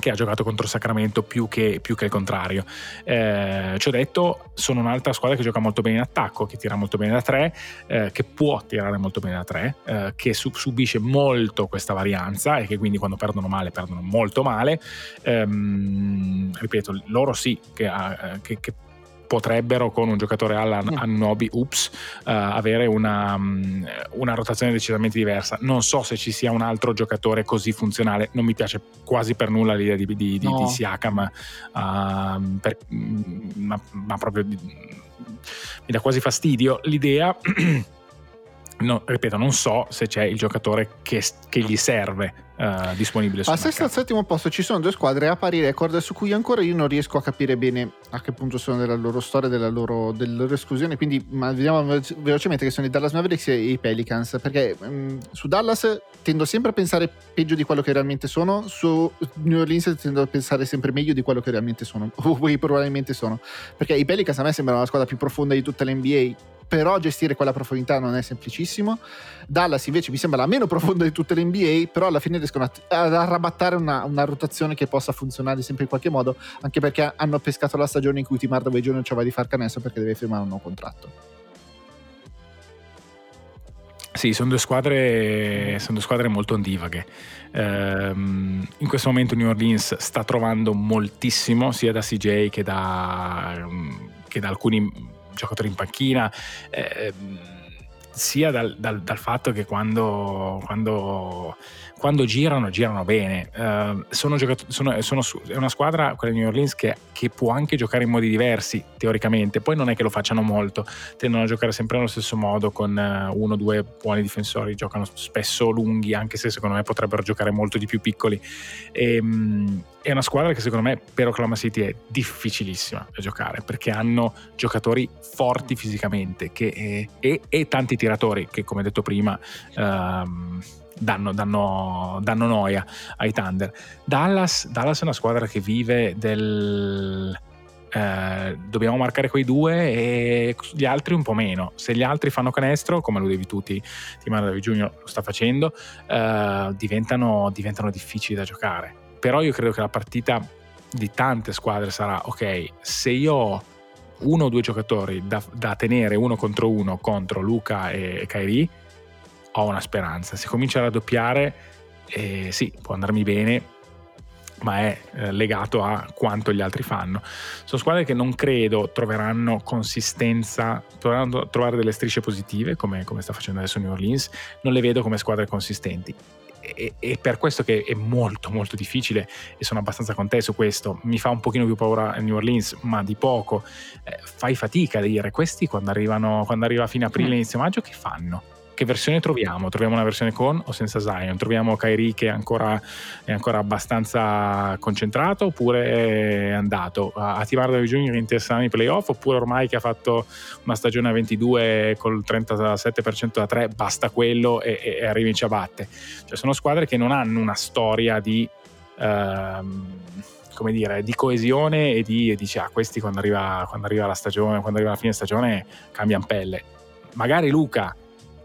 che ha giocato contro Sacramento più che, più che il contrario. Eh, ci ho detto, sono un'altra squadra che gioca molto bene in attacco, che tira molto bene da tre, eh, che può tirare molto bene da tre, eh, che subisce molto questa varianza e che quindi quando perdono male perdono molto male. Ehm, ripeto, loro sì che, eh, che, che potrebbero con un giocatore alla mm. Annobi Ups uh, avere una, um, una, rotazione decisamente diversa. Non so se ci sia un altro giocatore così funzionale, non mi piace quasi per nulla l'idea di, di, no. di, di Siakam, uh, per, ma, ma, proprio mi dà quasi fastidio l'idea. no, ripeto, non so se c'è il giocatore che, che gli serve uh, disponibile Al sesto e al settimo posto ci sono due squadre a pari record su cui ancora io non riesco a capire bene a che punto sono della loro storia, della loro, della loro esclusione. Quindi ma vediamo velocemente che sono i Dallas Mavericks e i Pelicans. Perché mh, mm, su Dallas tendo sempre a pensare peggio di quello che realmente sono, su New Orleans tendo a pensare sempre meglio di quello che realmente sono, o probabilmente sono. Perché i Pelicans a me sembrano la squadra più profonda di tutta l'NBA però gestire quella profondità non è semplicissimo. Dallas invece mi sembra la meno profonda di tutte le NBA, però alla fine riescono ad arrabattare una, una, rotazione che possa funzionare sempre in qualche modo, anche perché hanno pescato la stagione in cui Tim Hardaway Jr. ci di far canestro perché deve firmare un nuovo contratto. Sì, sono due squadre, sono due squadre molto ondivaghe. Um, in questo momento New Orleans sta trovando moltissimo sia da CJ che da, che da alcuni giocatori in panchina, eh, sia dal, dal, dal, fatto che quando, quando quando girano, girano bene. Uh, sono giocato- sono, sono su- è una squadra, quella di New Orleans, che, che, può anche giocare in modi diversi, teoricamente. Poi non è che lo facciano molto, tendono a giocare sempre nello stesso modo, con uh, uno o due buoni difensori, giocano spesso lunghi, anche se secondo me potrebbero giocare molto di più piccoli. E, um, è una squadra che secondo me per Oklahoma City è difficilissima da giocare, perché hanno giocatori forti fisicamente che, e, e, e tanti tiratori, che come detto prima... Uh, danno, danno, danno noia ai Thunder. Dallas, Dallas, è una squadra che vive del... Eh, dobbiamo marcare quei due e gli altri un po' meno. Se gli altri fanno canestro, come lo devi tu, ti, ti David Junior lo sta facendo, eh, diventano, diventano difficili da giocare. Però io credo che la partita di tante squadre sarà ok, se io ho uno o due giocatori da, da tenere uno contro uno contro Luca e Kairi, ho una speranza. Se comincia a raddoppiare, eh, sì, può andarmi bene, ma è eh, legato a quanto gli altri fanno. Sono squadre che non credo troveranno consistenza, dovranno trovare delle strisce positive, come, come, sta facendo adesso New Orleans, non le vedo come squadre consistenti. E, e, per questo che è molto molto difficile e sono abbastanza con te su questo mi fa un pochino più paura New Orleans ma di poco eh, fai fatica a dire questi quando arrivano quando arriva fine aprile mm. inizio maggio che fanno che versione troviamo? Troviamo una versione con o senza Zion? Troviamo Kairi che è ancora, è ancora abbastanza concentrato oppure è andato? A Timardo Junior interesseranno i playoff oppure ormai che ha fatto una stagione a 22 col 37% da 3 basta quello e, e arriva in ciabatte? Cioè sono squadre che non hanno una storia di... Ehm, come dire, di coesione e di e dici, ah, questi quando arriva, quando arriva la stagione, quando arriva la fine stagione cambiano pelle. Magari Luca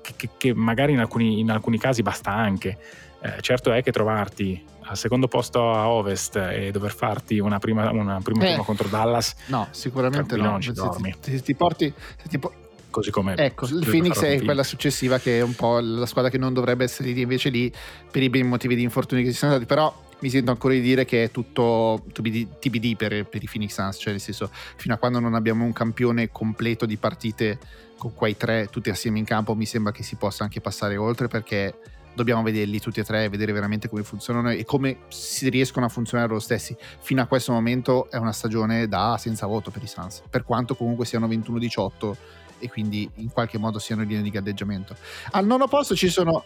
che, che magari in alcuni, in alcuni, casi basta anche. Eh, certo è che trovarti al secondo posto a ovest e dover farti una prima, una prima eh, contro Dallas, no, sicuramente no. Non ci dormi. Se ti, ti porti, se ti po- così come ecco il Phoenix è quella successiva che è un po' la squadra che non dovrebbe essere lì invece lì per i ben motivi di infortuni che ci sono stati però mi sento ancora di dire che è tutto TBD per, per i Phoenix Suns cioè nel senso fino a quando non abbiamo un campione completo di partite con quei tre tutti assieme in campo mi sembra che si possa anche passare oltre perché dobbiamo vederli tutti e tre e vedere veramente come funzionano e come si riescono a funzionare loro stessi. Fino a questo momento è una stagione da senza voto per i Suns, per quanto comunque siano 21-18 e quindi in qualche modo siano in linea di galleggiamento. Al nono posto ci sono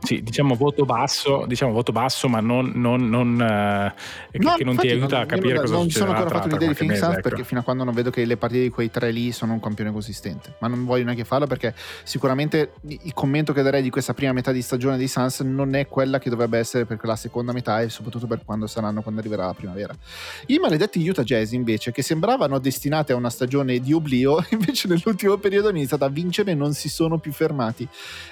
sì, diciamo voto basso, diciamo voto basso, ma non, non, non eh, no, che non ti aiuta non, a capire non, cosa non sono ancora fatto un'idea di Phoenix Suns ecco. perché fino a quando non vedo che le partite di quei tre lì sono un campione consistente. Ma non voglio neanche farlo perché sicuramente il commento che darei di questa prima metà di stagione dei Suns non è quella che dovrebbe essere per la seconda metà e soprattutto per quando saranno quando arriverà la primavera. I maledetti Utah Jazz invece, che sembravano destinati a una stagione di oblio, invece nell'ultimo periodo hanno iniziato a vincere e non si sono più fermati,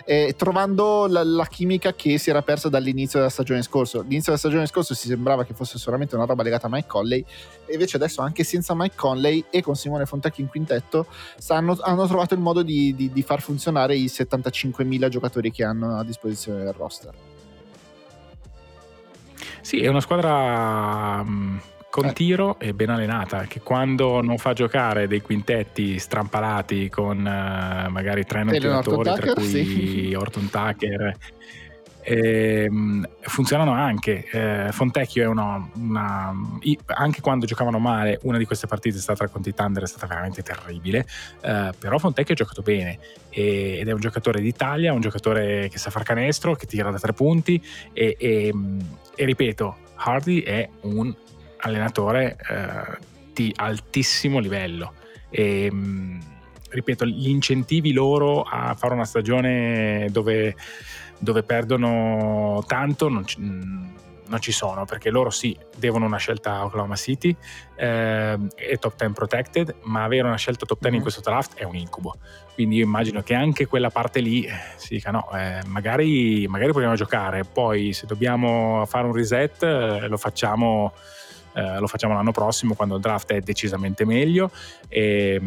eh, trovando la, la chimica che si era persa dall'inizio della stagione scorsa. L'inizio della stagione scorsa si sembrava che fosse solamente una roba legata a Mike Conley, e invece adesso anche senza Mike Conley e con Simone Fontecchi in quintetto stanno, hanno trovato il modo di, di, di far funzionare i 75.000 giocatori che hanno a disposizione del roster. Sì, è una squadra mm, con eh. tiro e ben allenata, che quando non fa giocare dei quintetti strampalati con uh, magari tre non tiratori, tra cui sì. Orton Tucker eh, funzionano anche. Eh, Fontecchio è una, una, anche quando giocavano male, una di queste partite è stata contro i Thunder, è stata veramente terribile. Eh, però Fontecchio ha giocato bene e, ed è un giocatore d'Italia, un giocatore che sa far canestro, che tira da tre punti e, e, e ripeto, Hardy è un allenatore eh, di altissimo livello. E, ripeto, gli incentivi loro a fare una stagione dove, dove perdono tanto non ci, non ci, sono, perché loro sì, devono una scelta a Oklahoma City, eh, è top 10 protected, ma avere una scelta top 10 mm. in mm-hmm. questo draft è un incubo. Quindi io immagino che anche quella parte lì eh, si dica no, eh, magari, magari proviamo a giocare, poi se dobbiamo fare un reset eh, lo facciamo... Eh, lo facciamo l'anno prossimo quando il draft è decisamente meglio e,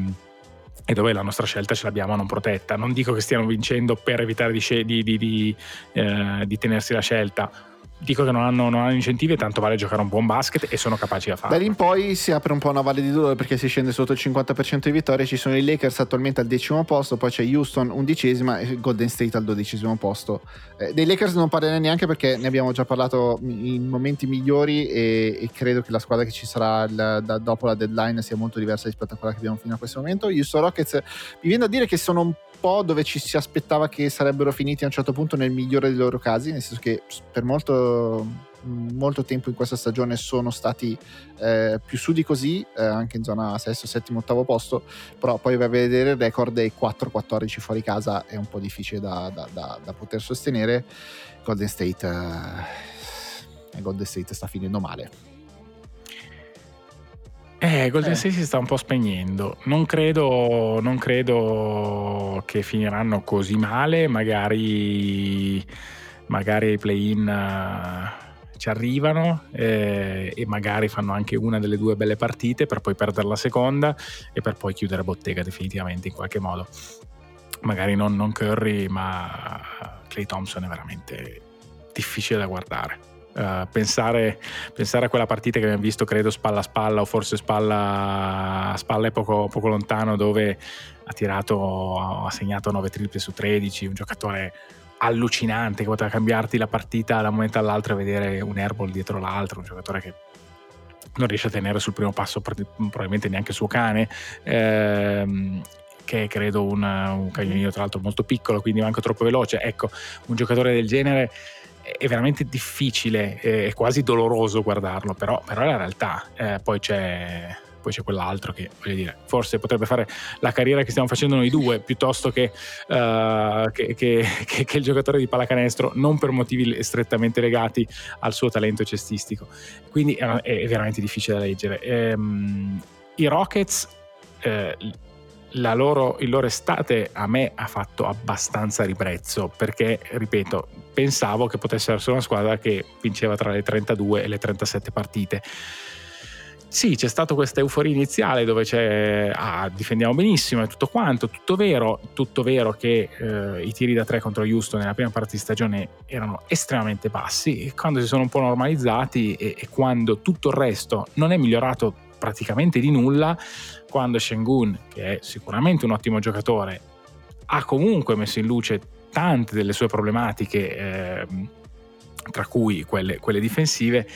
e dove la nostra scelta ce l'abbiamo non protetta. Non dico che stiano vincendo per evitare di, di, di, eh, di tenersi la scelta, dico che non hanno, non hanno, incentivi tanto vale giocare un buon basket e sono capaci da farlo. Da lì in poi si apre un po' una valle di dolore perché si scende sotto il 50% di vittorie, ci sono i Lakers attualmente al decimo posto, poi c'è Houston undicesima e Golden State al dodicesimo posto. Eh, dei Lakers non parlerei neanche perché ne abbiamo già parlato in momenti migliori e, e credo che la squadra che ci sarà il, da, dopo la deadline sia molto diversa rispetto a quella che abbiamo fino a questo momento. Houston Rockets mi viene a dire che sono un po' dove ci si aspettava che sarebbero finiti a un certo punto nel migliore dei loro casi, nel senso che per molto, molto tempo in questa stagione sono stati eh, più su di così, eh, anche in zona sesto, settimo, ottavo posto, però poi vai a vedere il record dei 4-14 fuori casa è un po' difficile da, da, da, da poter sostenere. Golden State, eh, Golden State sta finendo male. Eh, Golden eh. State si sta un po' spegnendo. Non credo, non credo che finiranno così male. Magari, magari i play-in uh, ci arrivano eh, e magari fanno anche una delle due belle partite per poi perdere la seconda e per poi chiudere bottega definitivamente in qualche modo. Magari non, non Curry, ma Clay Thompson è veramente difficile da guardare. Uh, pensare, pensare, a quella partita che abbiamo visto, credo, spalla a spalla o forse spalla a spalla e poco, poco, lontano, dove ha tirato, ha segnato 9 triple su 13, un giocatore allucinante che poteva cambiarti la partita da un momento all'altro e vedere un airball dietro l'altro, un giocatore che non riesce a tenere sul primo passo probabilmente neanche suo cane. Ehm, che è credo un, un cagnolino tra l'altro molto piccolo, quindi manco troppo veloce. Ecco, un giocatore del genere è veramente difficile, è quasi doloroso guardarlo, però, però è la realtà. Eh, poi c'è poi c'è quell'altro che voglio dire, forse potrebbe fare la carriera che stiamo facendo noi due piuttosto che, uh, che, che, che, il giocatore di pallacanestro, non per motivi strettamente legati al suo talento cestistico. Quindi è, è veramente difficile da leggere. Ehm, I Rockets. Eh, loro, il loro estate a me ha fatto abbastanza ribrezzo perché, ripeto, pensavo che potesse essere una squadra che vinceva tra le 32 e le 37 partite. Sì, c'è stata questa euforia iniziale dove c'è, ah, difendiamo benissimo e tutto quanto, tutto vero, tutto vero che eh, i tiri da tre contro Houston nella prima parte di stagione erano estremamente bassi e quando si sono un po' normalizzati e, e quando tutto il resto non è migliorato praticamente di nulla, quando Shengun, che è sicuramente un ottimo giocatore, ha comunque messo in luce tante delle sue problematiche, eh, tra cui quelle, quelle difensive,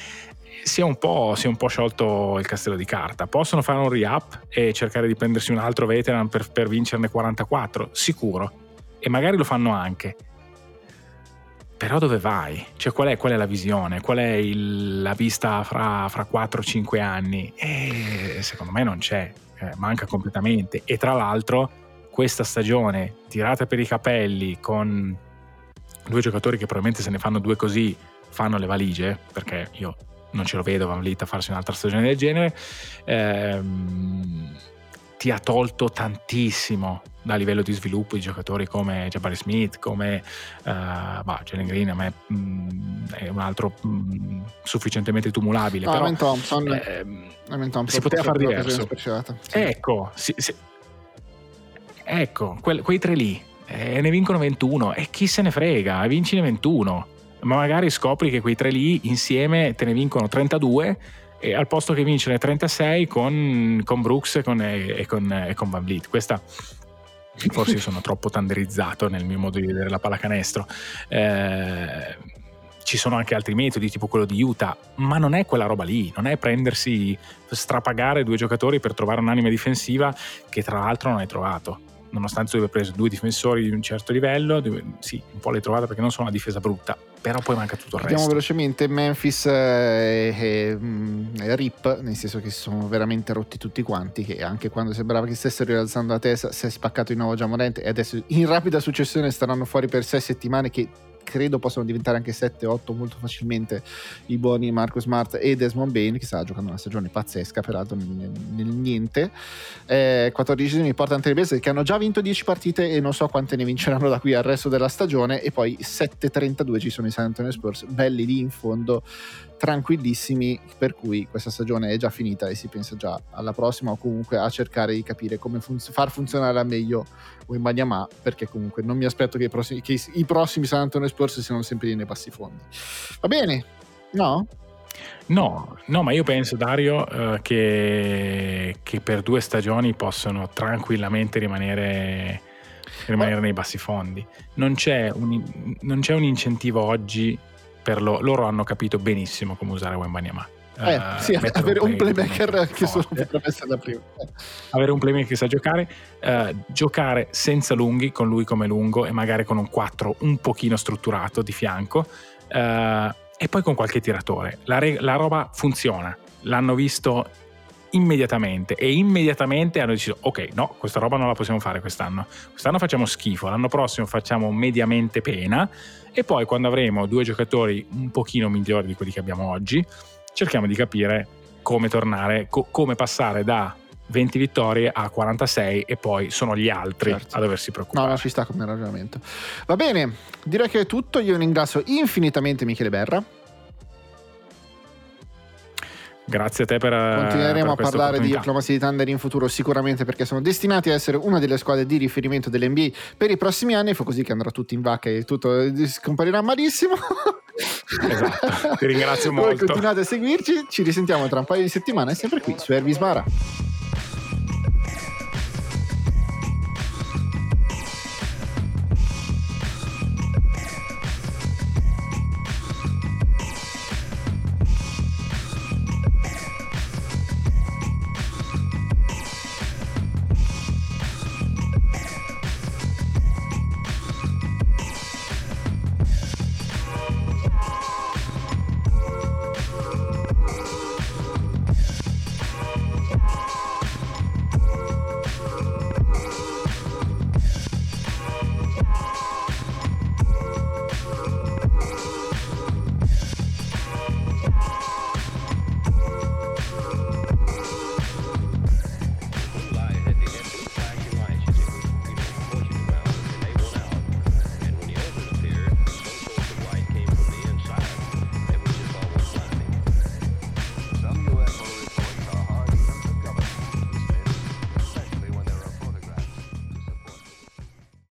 si è, un po', si è un po' sciolto il castello di carta. Possono fare un re-up e cercare di prendersi un altro veteran per, per vincerne 44? Sicuro. E magari lo fanno anche. Però dove vai? Cioè, qual è, qual è la visione? Qual è il, la vista fra, fra 4-5 anni? E secondo me non c'è, eh, manca completamente. E tra l'altro questa stagione tirata per i capelli con due giocatori che probabilmente se ne fanno due così fanno le valigie, perché io non ce lo vedo Van Vliet a farsi un'altra stagione del genere, ehm, ti ha tolto tantissimo da livello di sviluppo di giocatori come Jabari Smith, come uh, bah, Jalen Green, a me mh, mm, è un altro mh, mm, sufficientemente tumulabile. No, però, Thompson, ehm, Thompson si poteva fare diverso. Sì. Ecco, si, si, Ecco, que- quei tre lì eh, ne vincono 21 e chi se ne frega, vincine 21. Ma magari scopri che quei tre lì insieme te ne vincono 32 e al posto che vincere 36 con, con Brooks e con, e, con, e con Van Vliet. Questa forse io sono troppo tanderizzato nel mio modo di vedere la pallacanestro. Eh, ci sono anche altri metodi, tipo quello di Utah, ma non è quella roba lì, non è prendersi, strapagare due giocatori per trovare un'anima difensiva che tra l'altro non hai trovato. Nonostante tu abbia preso due difensori di un certo livello, sì, un po' l'hai trovata perché non sono una difesa brutta, però poi manca tutto il Vediamo resto. velocemente Memphis e, e, e, Rip, nel senso che si sono veramente rotti tutti quanti, che anche quando sembrava che stessero rialzando la testa si è spaccato di nuovo Giamorente e adesso in rapida successione staranno fuori per sei settimane che credo possano diventare anche 7-8 molto facilmente i buoni Marco Smart e Desmond Bain che sta giocando una stagione pazzesca peraltro nel, nel niente. Eh, 14 Portland Trailblazers che hanno già vinto 10 partite e non so quante ne vinceranno da qui al resto della stagione e poi 7-32 ci sono i San Antonio Spurs belli lì in fondo tranquillissimi per cui questa stagione è già finita e si pensa già alla prossima o comunque a cercare di capire come fun- far funzionare al meglio Wembanyama perché comunque non mi aspetto che i prossimi, che i prossimi San Antonio Spurs siano sempre nei bassi fondi va bene? no? No, no, ma io penso, Dario, eh, che, che, per due stagioni possono tranquillamente rimanere, rimanere nei bassi fondi. Non c'è, un, non c'è un incentivo oggi per lo, loro hanno capito benissimo come usare Wembanyama. Eh, uh, sì, avere un playmaker che solo potrebbe essere da prima. Avere un playmaker che sa giocare, uh, giocare senza lunghi, con lui come lungo e magari con un 4 un pochino strutturato di fianco uh, e poi con qualche tiratore. La, re- la roba funziona, l'hanno visto immediatamente e immediatamente hanno deciso ok no questa roba non la possiamo fare quest'anno quest'anno facciamo schifo l'anno prossimo facciamo mediamente pena e poi quando avremo due giocatori un pochino migliori di quelli che abbiamo oggi cerchiamo di capire come tornare co- come passare da 20 vittorie a 46 e poi sono gli altri certo. a doversi preoccupare. No, no, ci sta come ragionamento. Va bene, direi che è tutto. Io ringrazio infinitamente Michele Berra. Grazie a te per Continueremo per a parlare di Oklahoma City Thunder in futuro sicuramente perché sono destinati a essere una delle squadre di riferimento dell'NBA per i prossimi anni, fu così che andrà tutto in vacca e tutto scomparirà malissimo. Esatto, ti ringrazio molto. Voi continuate a seguirci, ci risentiamo tra un paio di settimane sempre qui su Ervis Bara.